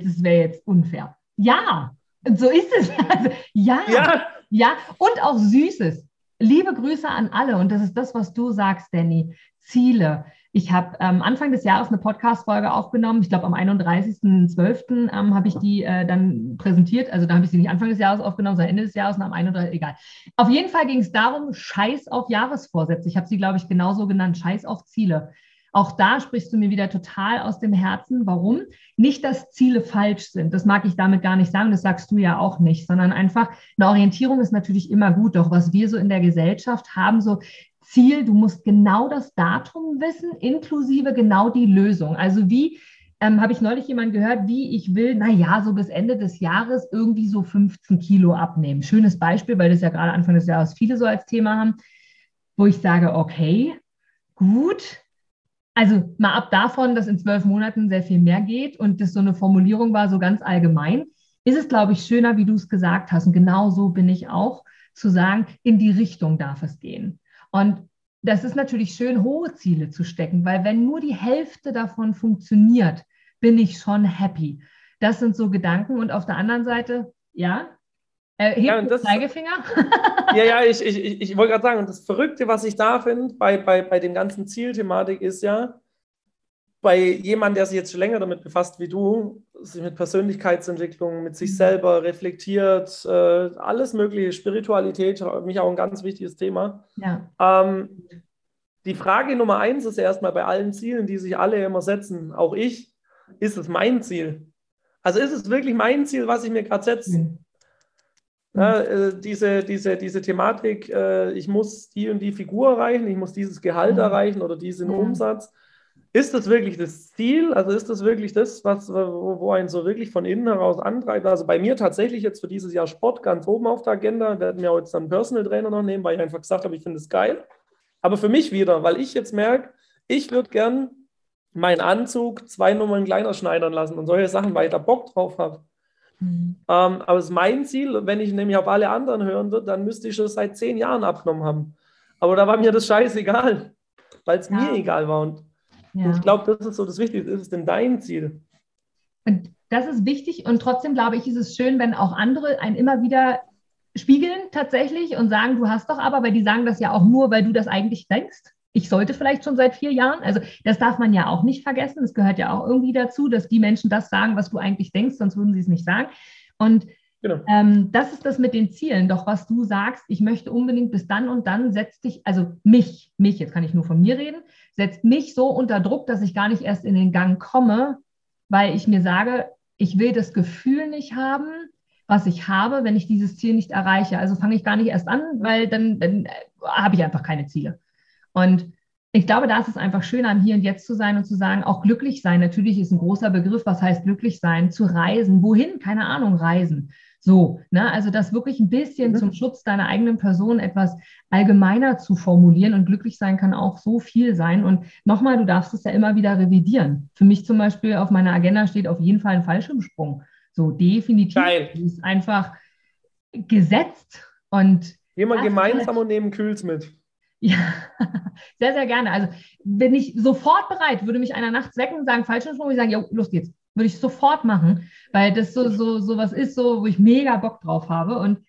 das wäre jetzt unfair. Ja, so ist es. Also, ja, ja, ja, und auch Süßes. Liebe Grüße an alle. Und das ist das, was du sagst, Danny. Ziele. Ich habe ähm, Anfang des Jahres eine Podcast-Folge aufgenommen. Ich glaube, am 31.12. Ähm, habe ich die äh, dann präsentiert. Also da habe ich sie nicht Anfang des Jahres aufgenommen, sondern Ende des Jahres und am 31. Egal. Auf jeden Fall ging es darum, Scheiß auf Jahresvorsätze. Ich habe sie, glaube ich, genauso genannt, Scheiß auf Ziele. Auch da sprichst du mir wieder total aus dem Herzen. Warum? Nicht, dass Ziele falsch sind. Das mag ich damit gar nicht sagen. Das sagst du ja auch nicht, sondern einfach eine Orientierung ist natürlich immer gut. Doch was wir so in der Gesellschaft haben, so Ziel, du musst genau das Datum wissen, inklusive genau die Lösung. Also wie ähm, habe ich neulich jemand gehört, wie ich will, naja, so bis Ende des Jahres irgendwie so 15 Kilo abnehmen. Schönes Beispiel, weil das ja gerade Anfang des Jahres viele so als Thema haben, wo ich sage, okay, gut. Also mal ab davon, dass in zwölf Monaten sehr viel mehr geht und das so eine Formulierung war, so ganz allgemein, ist es, glaube ich, schöner, wie du es gesagt hast. Und genau so bin ich auch, zu sagen, in die Richtung darf es gehen. Und das ist natürlich schön, hohe Ziele zu stecken, weil wenn nur die Hälfte davon funktioniert, bin ich schon happy. Das sind so Gedanken. Und auf der anderen Seite, ja, äh, ja, das, Zeigefinger? ja, ja, ich, ich, ich, ich wollte gerade sagen, und das Verrückte, was ich da finde bei, bei, bei dem ganzen Zielthematik ist ja, bei jemandem, der sich jetzt schon länger damit befasst wie du, sich mit Persönlichkeitsentwicklung, mit sich mhm. selber reflektiert, äh, alles mögliche, Spiritualität, mich auch ein ganz wichtiges Thema. Ja. Ähm, die Frage Nummer eins ist erstmal bei allen Zielen, die sich alle immer setzen, auch ich, ist es mein Ziel? Also ist es wirklich mein Ziel, was ich mir gerade setze? Mhm. Ja, äh, diese, diese, diese Thematik, äh, ich muss die und die Figur erreichen, ich muss dieses Gehalt mhm. erreichen oder diesen Umsatz ist das wirklich das Ziel? Also ist das wirklich das, was, wo, wo einen so wirklich von innen heraus antreibt? Also bei mir tatsächlich jetzt für dieses Jahr Sport ganz oben auf der Agenda. Wir hatten jetzt einen Personal Trainer noch nehmen, weil ich einfach gesagt habe, ich finde es geil. Aber für mich wieder, weil ich jetzt merke, ich würde gern meinen Anzug zwei Nummern kleiner schneidern lassen und solche Sachen, weil ich da Bock drauf habe. Mhm. Ähm, aber es ist mein Ziel, wenn ich nämlich auf alle anderen hören würde, dann müsste ich schon seit zehn Jahren abgenommen haben. Aber da war mir das scheißegal, weil es ja. mir egal war. Und ja. ich glaube, das ist so das Wichtigste. Ist es denn dein Ziel? Und das ist wichtig und trotzdem glaube ich, ist es schön, wenn auch andere einen immer wieder spiegeln tatsächlich und sagen, du hast doch aber, weil die sagen das ja auch nur, weil du das eigentlich denkst. Ich sollte vielleicht schon seit vier Jahren. Also das darf man ja auch nicht vergessen. Es gehört ja auch irgendwie dazu, dass die Menschen das sagen, was du eigentlich denkst, sonst würden sie es nicht sagen. Und Genau. Ähm, das ist das mit den Zielen. Doch was du sagst, ich möchte unbedingt bis dann und dann setzt dich, also mich, mich, jetzt kann ich nur von mir reden, setzt mich so unter Druck, dass ich gar nicht erst in den Gang komme, weil ich mir sage, ich will das Gefühl nicht haben, was ich habe, wenn ich dieses Ziel nicht erreiche. Also fange ich gar nicht erst an, weil dann, dann äh, habe ich einfach keine Ziele. Und ich glaube, da ist es einfach schön, am Hier und Jetzt zu sein und zu sagen, auch glücklich sein. Natürlich ist ein großer Begriff, was heißt glücklich sein, zu reisen. Wohin? Keine Ahnung, reisen. So, ne? also das wirklich ein bisschen mhm. zum Schutz deiner eigenen Person etwas allgemeiner zu formulieren und glücklich sein kann auch so viel sein. Und nochmal, du darfst es ja immer wieder revidieren. Für mich zum Beispiel auf meiner Agenda steht auf jeden Fall ein Fallschirmsprung. So, definitiv. Geil. Das ist einfach gesetzt und. Gehen gemeinsam und nehmen Kühls mit. Ja, sehr, sehr gerne. Also bin ich sofort bereit, würde mich einer nachts wecken und sagen, Fallschirmsprung, ich sagen, ja, los geht's. Würde ich sofort machen, weil das so, so, so was ist, so, wo ich mega Bock drauf habe. Und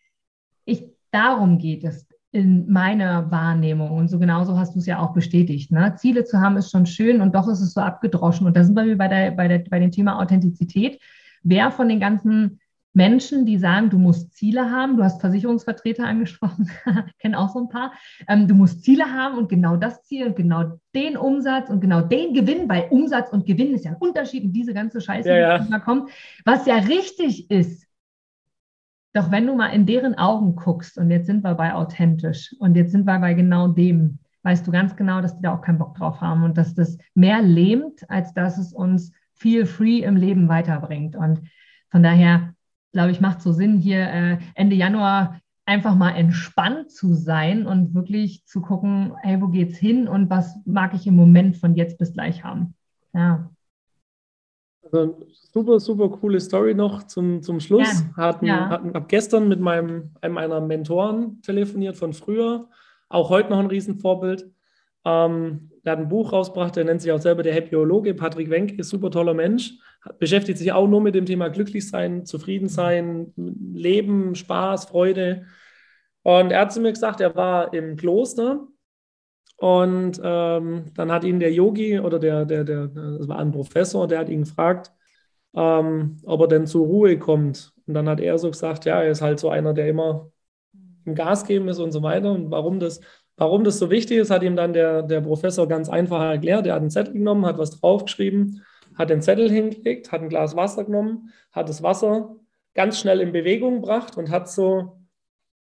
ich, darum geht es in meiner Wahrnehmung. Und so genauso hast du es ja auch bestätigt. Ne? Ziele zu haben ist schon schön und doch ist es so abgedroschen. Und da sind wir bei, der, bei, der, bei dem Thema Authentizität. Wer von den ganzen Menschen, die sagen, du musst Ziele haben. Du hast Versicherungsvertreter angesprochen, kenne auch so ein paar. Ähm, du musst Ziele haben und genau das Ziel und genau den Umsatz und genau den Gewinn, weil Umsatz und Gewinn ist ja ein Unterschied und diese ganze Scheiße, ja, die ja. kommt, was ja richtig ist. Doch wenn du mal in deren Augen guckst, und jetzt sind wir bei authentisch und jetzt sind wir bei genau dem, weißt du ganz genau, dass die da auch keinen Bock drauf haben und dass das mehr lähmt, als dass es uns viel free im Leben weiterbringt. Und von daher glaube ich, macht so Sinn, hier äh, Ende Januar einfach mal entspannt zu sein und wirklich zu gucken, hey, wo geht's hin und was mag ich im Moment von jetzt bis gleich haben. Ja. Also super, super coole Story noch zum, zum Schluss. Ja. Hatten, ja. hatten, hab gestern mit meinem, einem meiner Mentoren telefoniert von früher, auch heute noch ein Riesenvorbild. Ähm, der hat ein Buch rausgebracht, der nennt sich auch selber der Happyologe. Patrick Wenk ist super toller Mensch, beschäftigt sich auch nur mit dem Thema glücklich sein, zufrieden sein, Leben, Spaß, Freude. Und er hat zu mir gesagt, er war im Kloster und ähm, dann hat ihn der Yogi oder der, der, der, das war ein Professor, der hat ihn gefragt, ähm, ob er denn zur Ruhe kommt. Und dann hat er so gesagt, ja, er ist halt so einer, der immer im Gas geben ist und so weiter. Und warum das Warum das so wichtig ist, hat ihm dann der, der Professor ganz einfach erklärt. Er hat einen Zettel genommen, hat was draufgeschrieben, hat den Zettel hingelegt, hat ein Glas Wasser genommen, hat das Wasser ganz schnell in Bewegung gebracht und hat so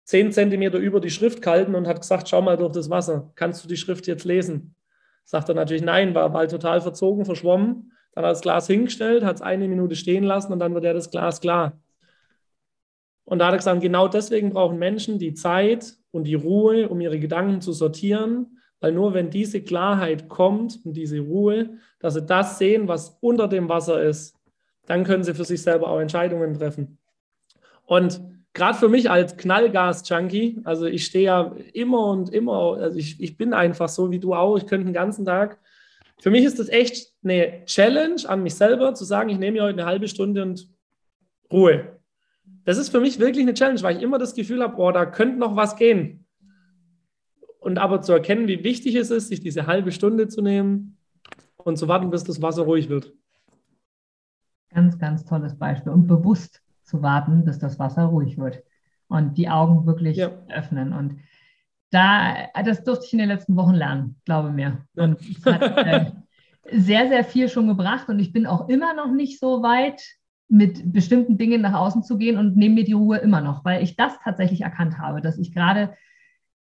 zehn Zentimeter über die Schrift gehalten und hat gesagt, schau mal durch das Wasser, kannst du die Schrift jetzt lesen? Sagt er natürlich nein, war bald total verzogen, verschwommen. Dann hat er das Glas hingestellt, hat es eine Minute stehen lassen und dann wird er das Glas klar. Und da hat er gesagt, genau deswegen brauchen Menschen die Zeit und die Ruhe, um ihre Gedanken zu sortieren, weil nur wenn diese Klarheit kommt und diese Ruhe, dass sie das sehen, was unter dem Wasser ist, dann können sie für sich selber auch Entscheidungen treffen. Und gerade für mich als Knallgas-Junkie, also ich stehe ja immer und immer, also ich, ich bin einfach so wie du auch, ich könnte den ganzen Tag. Für mich ist das echt eine Challenge an mich selber, zu sagen, ich nehme mir heute eine halbe Stunde und Ruhe das ist für mich wirklich eine Challenge, weil ich immer das Gefühl habe, boah, da könnte noch was gehen. Und aber zu erkennen, wie wichtig es ist, sich diese halbe Stunde zu nehmen und zu warten, bis das Wasser ruhig wird. Ganz, ganz tolles Beispiel. Und bewusst zu warten, bis das Wasser ruhig wird. Und die Augen wirklich ja. öffnen. Und da, das durfte ich in den letzten Wochen lernen, glaube mir. Und es hat äh, sehr, sehr viel schon gebracht. Und ich bin auch immer noch nicht so weit, mit bestimmten Dingen nach außen zu gehen und nehme mir die Ruhe immer noch, weil ich das tatsächlich erkannt habe, dass ich gerade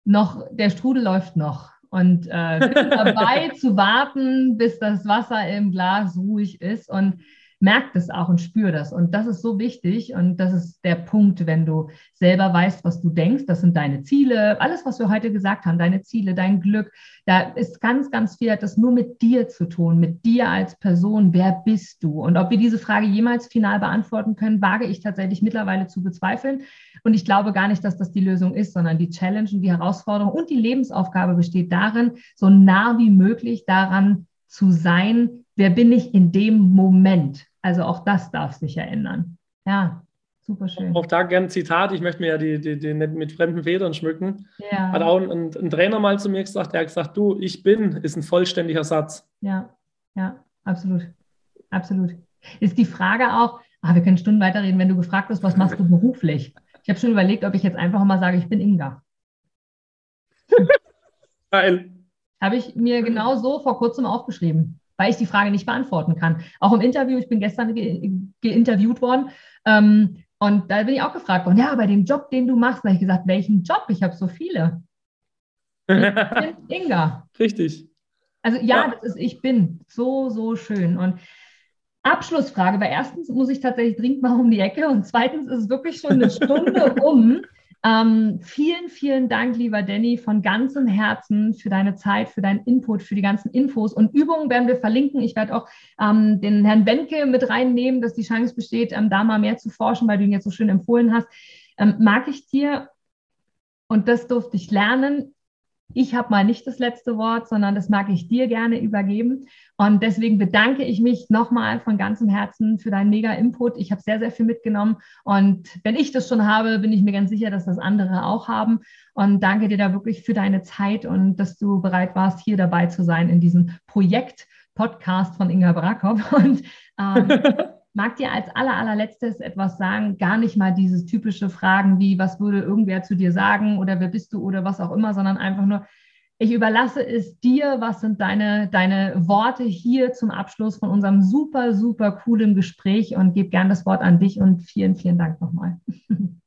noch, der Strudel läuft noch und äh, bin dabei zu warten, bis das Wasser im Glas ruhig ist. Und merkt es auch und spür das. Und das ist so wichtig. Und das ist der Punkt, wenn du selber weißt, was du denkst. Das sind deine Ziele. Alles, was wir heute gesagt haben, deine Ziele, dein Glück. Da ist ganz, ganz viel, hat das nur mit dir zu tun, mit dir als Person. Wer bist du? Und ob wir diese Frage jemals final beantworten können, wage ich tatsächlich mittlerweile zu bezweifeln. Und ich glaube gar nicht, dass das die Lösung ist, sondern die Challenge und die Herausforderung und die Lebensaufgabe besteht darin, so nah wie möglich daran zu sein, wer bin ich in dem Moment. Also auch das darf sich ja ändern. Ja, super schön. Auch da gern Zitat, ich möchte mir ja die, die, die mit fremden Federn schmücken. Ja. Hat auch ein, ein, Trainer mal zu mir gesagt, der hat gesagt, du, ich bin, ist ein vollständiger Satz. Ja, ja, absolut. Absolut. Ist die Frage auch, ah, wir können Stunden weiterreden, wenn du gefragt wirst, was machst du beruflich? Ich habe schon überlegt, ob ich jetzt einfach mal sage, ich bin Inga. Geil. Habe ich mir genau so vor kurzem aufgeschrieben weil ich die Frage nicht beantworten kann. Auch im Interview, ich bin gestern ge geinterviewt worden ähm, und da bin ich auch gefragt worden, ja, bei dem Job, den du machst, da habe ich gesagt, welchen Job? Ich habe so viele. Ich bin Inga. Richtig. Also ja, ja, das ist ich bin. So, so schön. Und Abschlussfrage, weil erstens muss ich tatsächlich dringend mal um die Ecke und zweitens ist es wirklich schon eine Stunde um. Ähm, vielen, vielen Dank, lieber Danny, von ganzem Herzen für deine Zeit, für deinen Input, für die ganzen Infos und Übungen werden wir verlinken. Ich werde auch ähm, den Herrn Benke mit reinnehmen, dass die Chance besteht, ähm, da mal mehr zu forschen, weil du ihn jetzt so schön empfohlen hast. Ähm, mag ich dir, und das durfte ich lernen, ich habe mal nicht das letzte Wort, sondern das mag ich dir gerne übergeben. Und deswegen bedanke ich mich nochmal von ganzem Herzen für deinen mega Input. Ich habe sehr, sehr viel mitgenommen. Und wenn ich das schon habe, bin ich mir ganz sicher, dass das andere auch haben. Und danke dir da wirklich für deine Zeit und dass du bereit warst, hier dabei zu sein in diesem Projekt Podcast von Inga Brakop. Und ähm, mag dir als aller, allerletztes etwas sagen, gar nicht mal dieses typische Fragen wie, was würde irgendwer zu dir sagen oder wer bist du oder was auch immer, sondern einfach nur, ich überlasse es dir, was sind deine, deine Worte hier zum Abschluss von unserem super, super coolen Gespräch und gebe gern das Wort an dich und vielen, vielen Dank nochmal.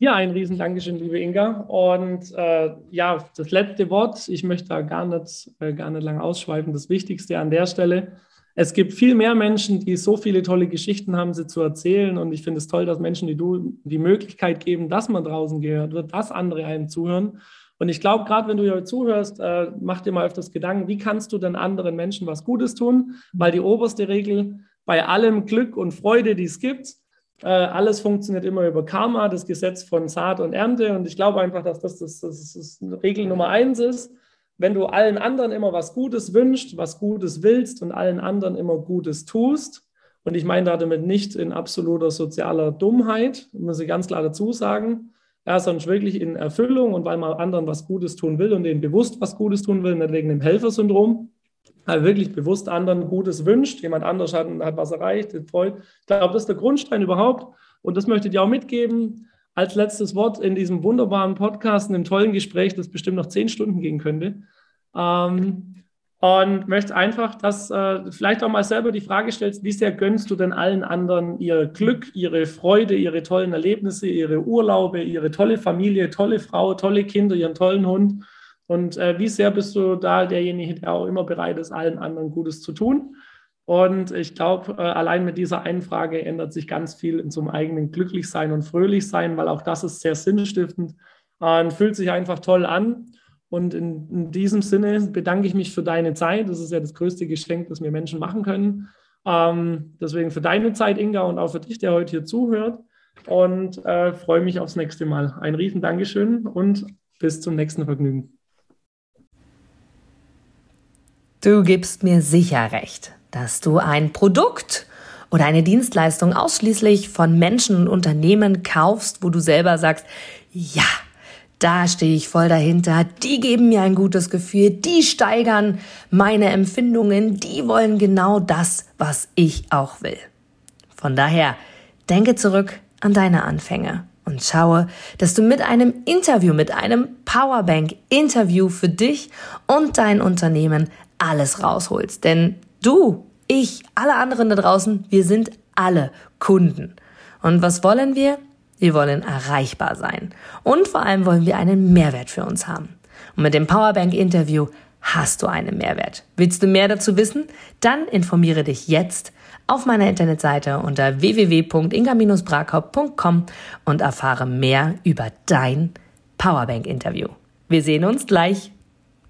Ja, ein riesen Dankeschön, liebe Inga. Und äh, ja, das letzte Wort, ich möchte da gar nicht, äh, gar nicht lang ausschweifen. Das Wichtigste an der Stelle, es gibt viel mehr Menschen, die so viele tolle Geschichten haben, sie zu erzählen. Und ich finde es toll, dass Menschen wie du die Möglichkeit geben, dass man draußen gehört wird, dass andere einem zuhören. Und ich glaube, gerade wenn du hier zuhörst, äh, mach dir mal öfters Gedanken, wie kannst du denn anderen Menschen was Gutes tun? Weil die oberste Regel bei allem Glück und Freude, die es gibt, äh, alles funktioniert immer über Karma, das Gesetz von Saat und Ernte. Und ich glaube einfach, dass das, das, das, das Regel Nummer eins ist wenn du allen anderen immer was Gutes wünschst, was Gutes willst und allen anderen immer Gutes tust, und ich meine damit nicht in absoluter sozialer Dummheit, muss ich ganz klar dazu sagen, ja, sondern wirklich in Erfüllung und weil man anderen was Gutes tun will und denen bewusst was Gutes tun will, nicht wegen dem Helfersyndrom, also wirklich bewusst anderen Gutes wünscht, jemand anders hat, hat was erreicht, freut. Ich glaube, das ist der Grundstein überhaupt und das möchte ich dir auch mitgeben als letztes Wort in diesem wunderbaren Podcast, in einem tollen Gespräch, das bestimmt noch zehn Stunden gehen könnte. Ähm, und möchte einfach, dass äh, vielleicht auch mal selber die Frage stellst, wie sehr gönnst du denn allen anderen ihr Glück, ihre Freude, ihre tollen Erlebnisse, ihre Urlaube, ihre tolle Familie, tolle Frau, tolle Kinder, ihren tollen Hund? Und äh, wie sehr bist du da derjenige, der auch immer bereit ist, allen anderen Gutes zu tun? Und ich glaube, äh, allein mit dieser einen Frage ändert sich ganz viel in einem eigenen Glücklichsein und Fröhlichsein, weil auch das ist sehr sinnstiftend und fühlt sich einfach toll an. Und in, in, diesem Sinne bedanke ich mich für deine Zeit. Das ist ja das größte Geschenk, das wir Menschen machen können. Ähm, deswegen für deine Zeit, Inga, und auch für dich, der heute hier zuhört. Und äh, freue mich aufs nächste Mal. Ein riesen Dankeschön und bis zum nächsten Vergnügen. Du gibst mir sicher recht dass du ein Produkt oder eine Dienstleistung ausschließlich von Menschen und Unternehmen kaufst, wo du selber sagst, ja, da stehe ich voll dahinter, die geben mir ein gutes Gefühl, die steigern meine Empfindungen, die wollen genau das, was ich auch will. Von daher, denke zurück an deine Anfänge und schaue, dass du mit einem Interview, mit einem Powerbank-Interview für dich und dein Unternehmen alles rausholst. Denn Du, ich, alle anderen da draußen, wir sind alle Kunden. Und was wollen wir? Wir wollen erreichbar sein. Und vor allem wollen wir einen Mehrwert für uns haben. Und mit dem Powerbank-Interview hast du einen Mehrwert. Willst du mehr dazu wissen? Dann informiere dich jetzt auf meiner Internetseite unter www.inga-brakop.com und erfahre mehr über dein Powerbank-Interview. Wir sehen uns gleich.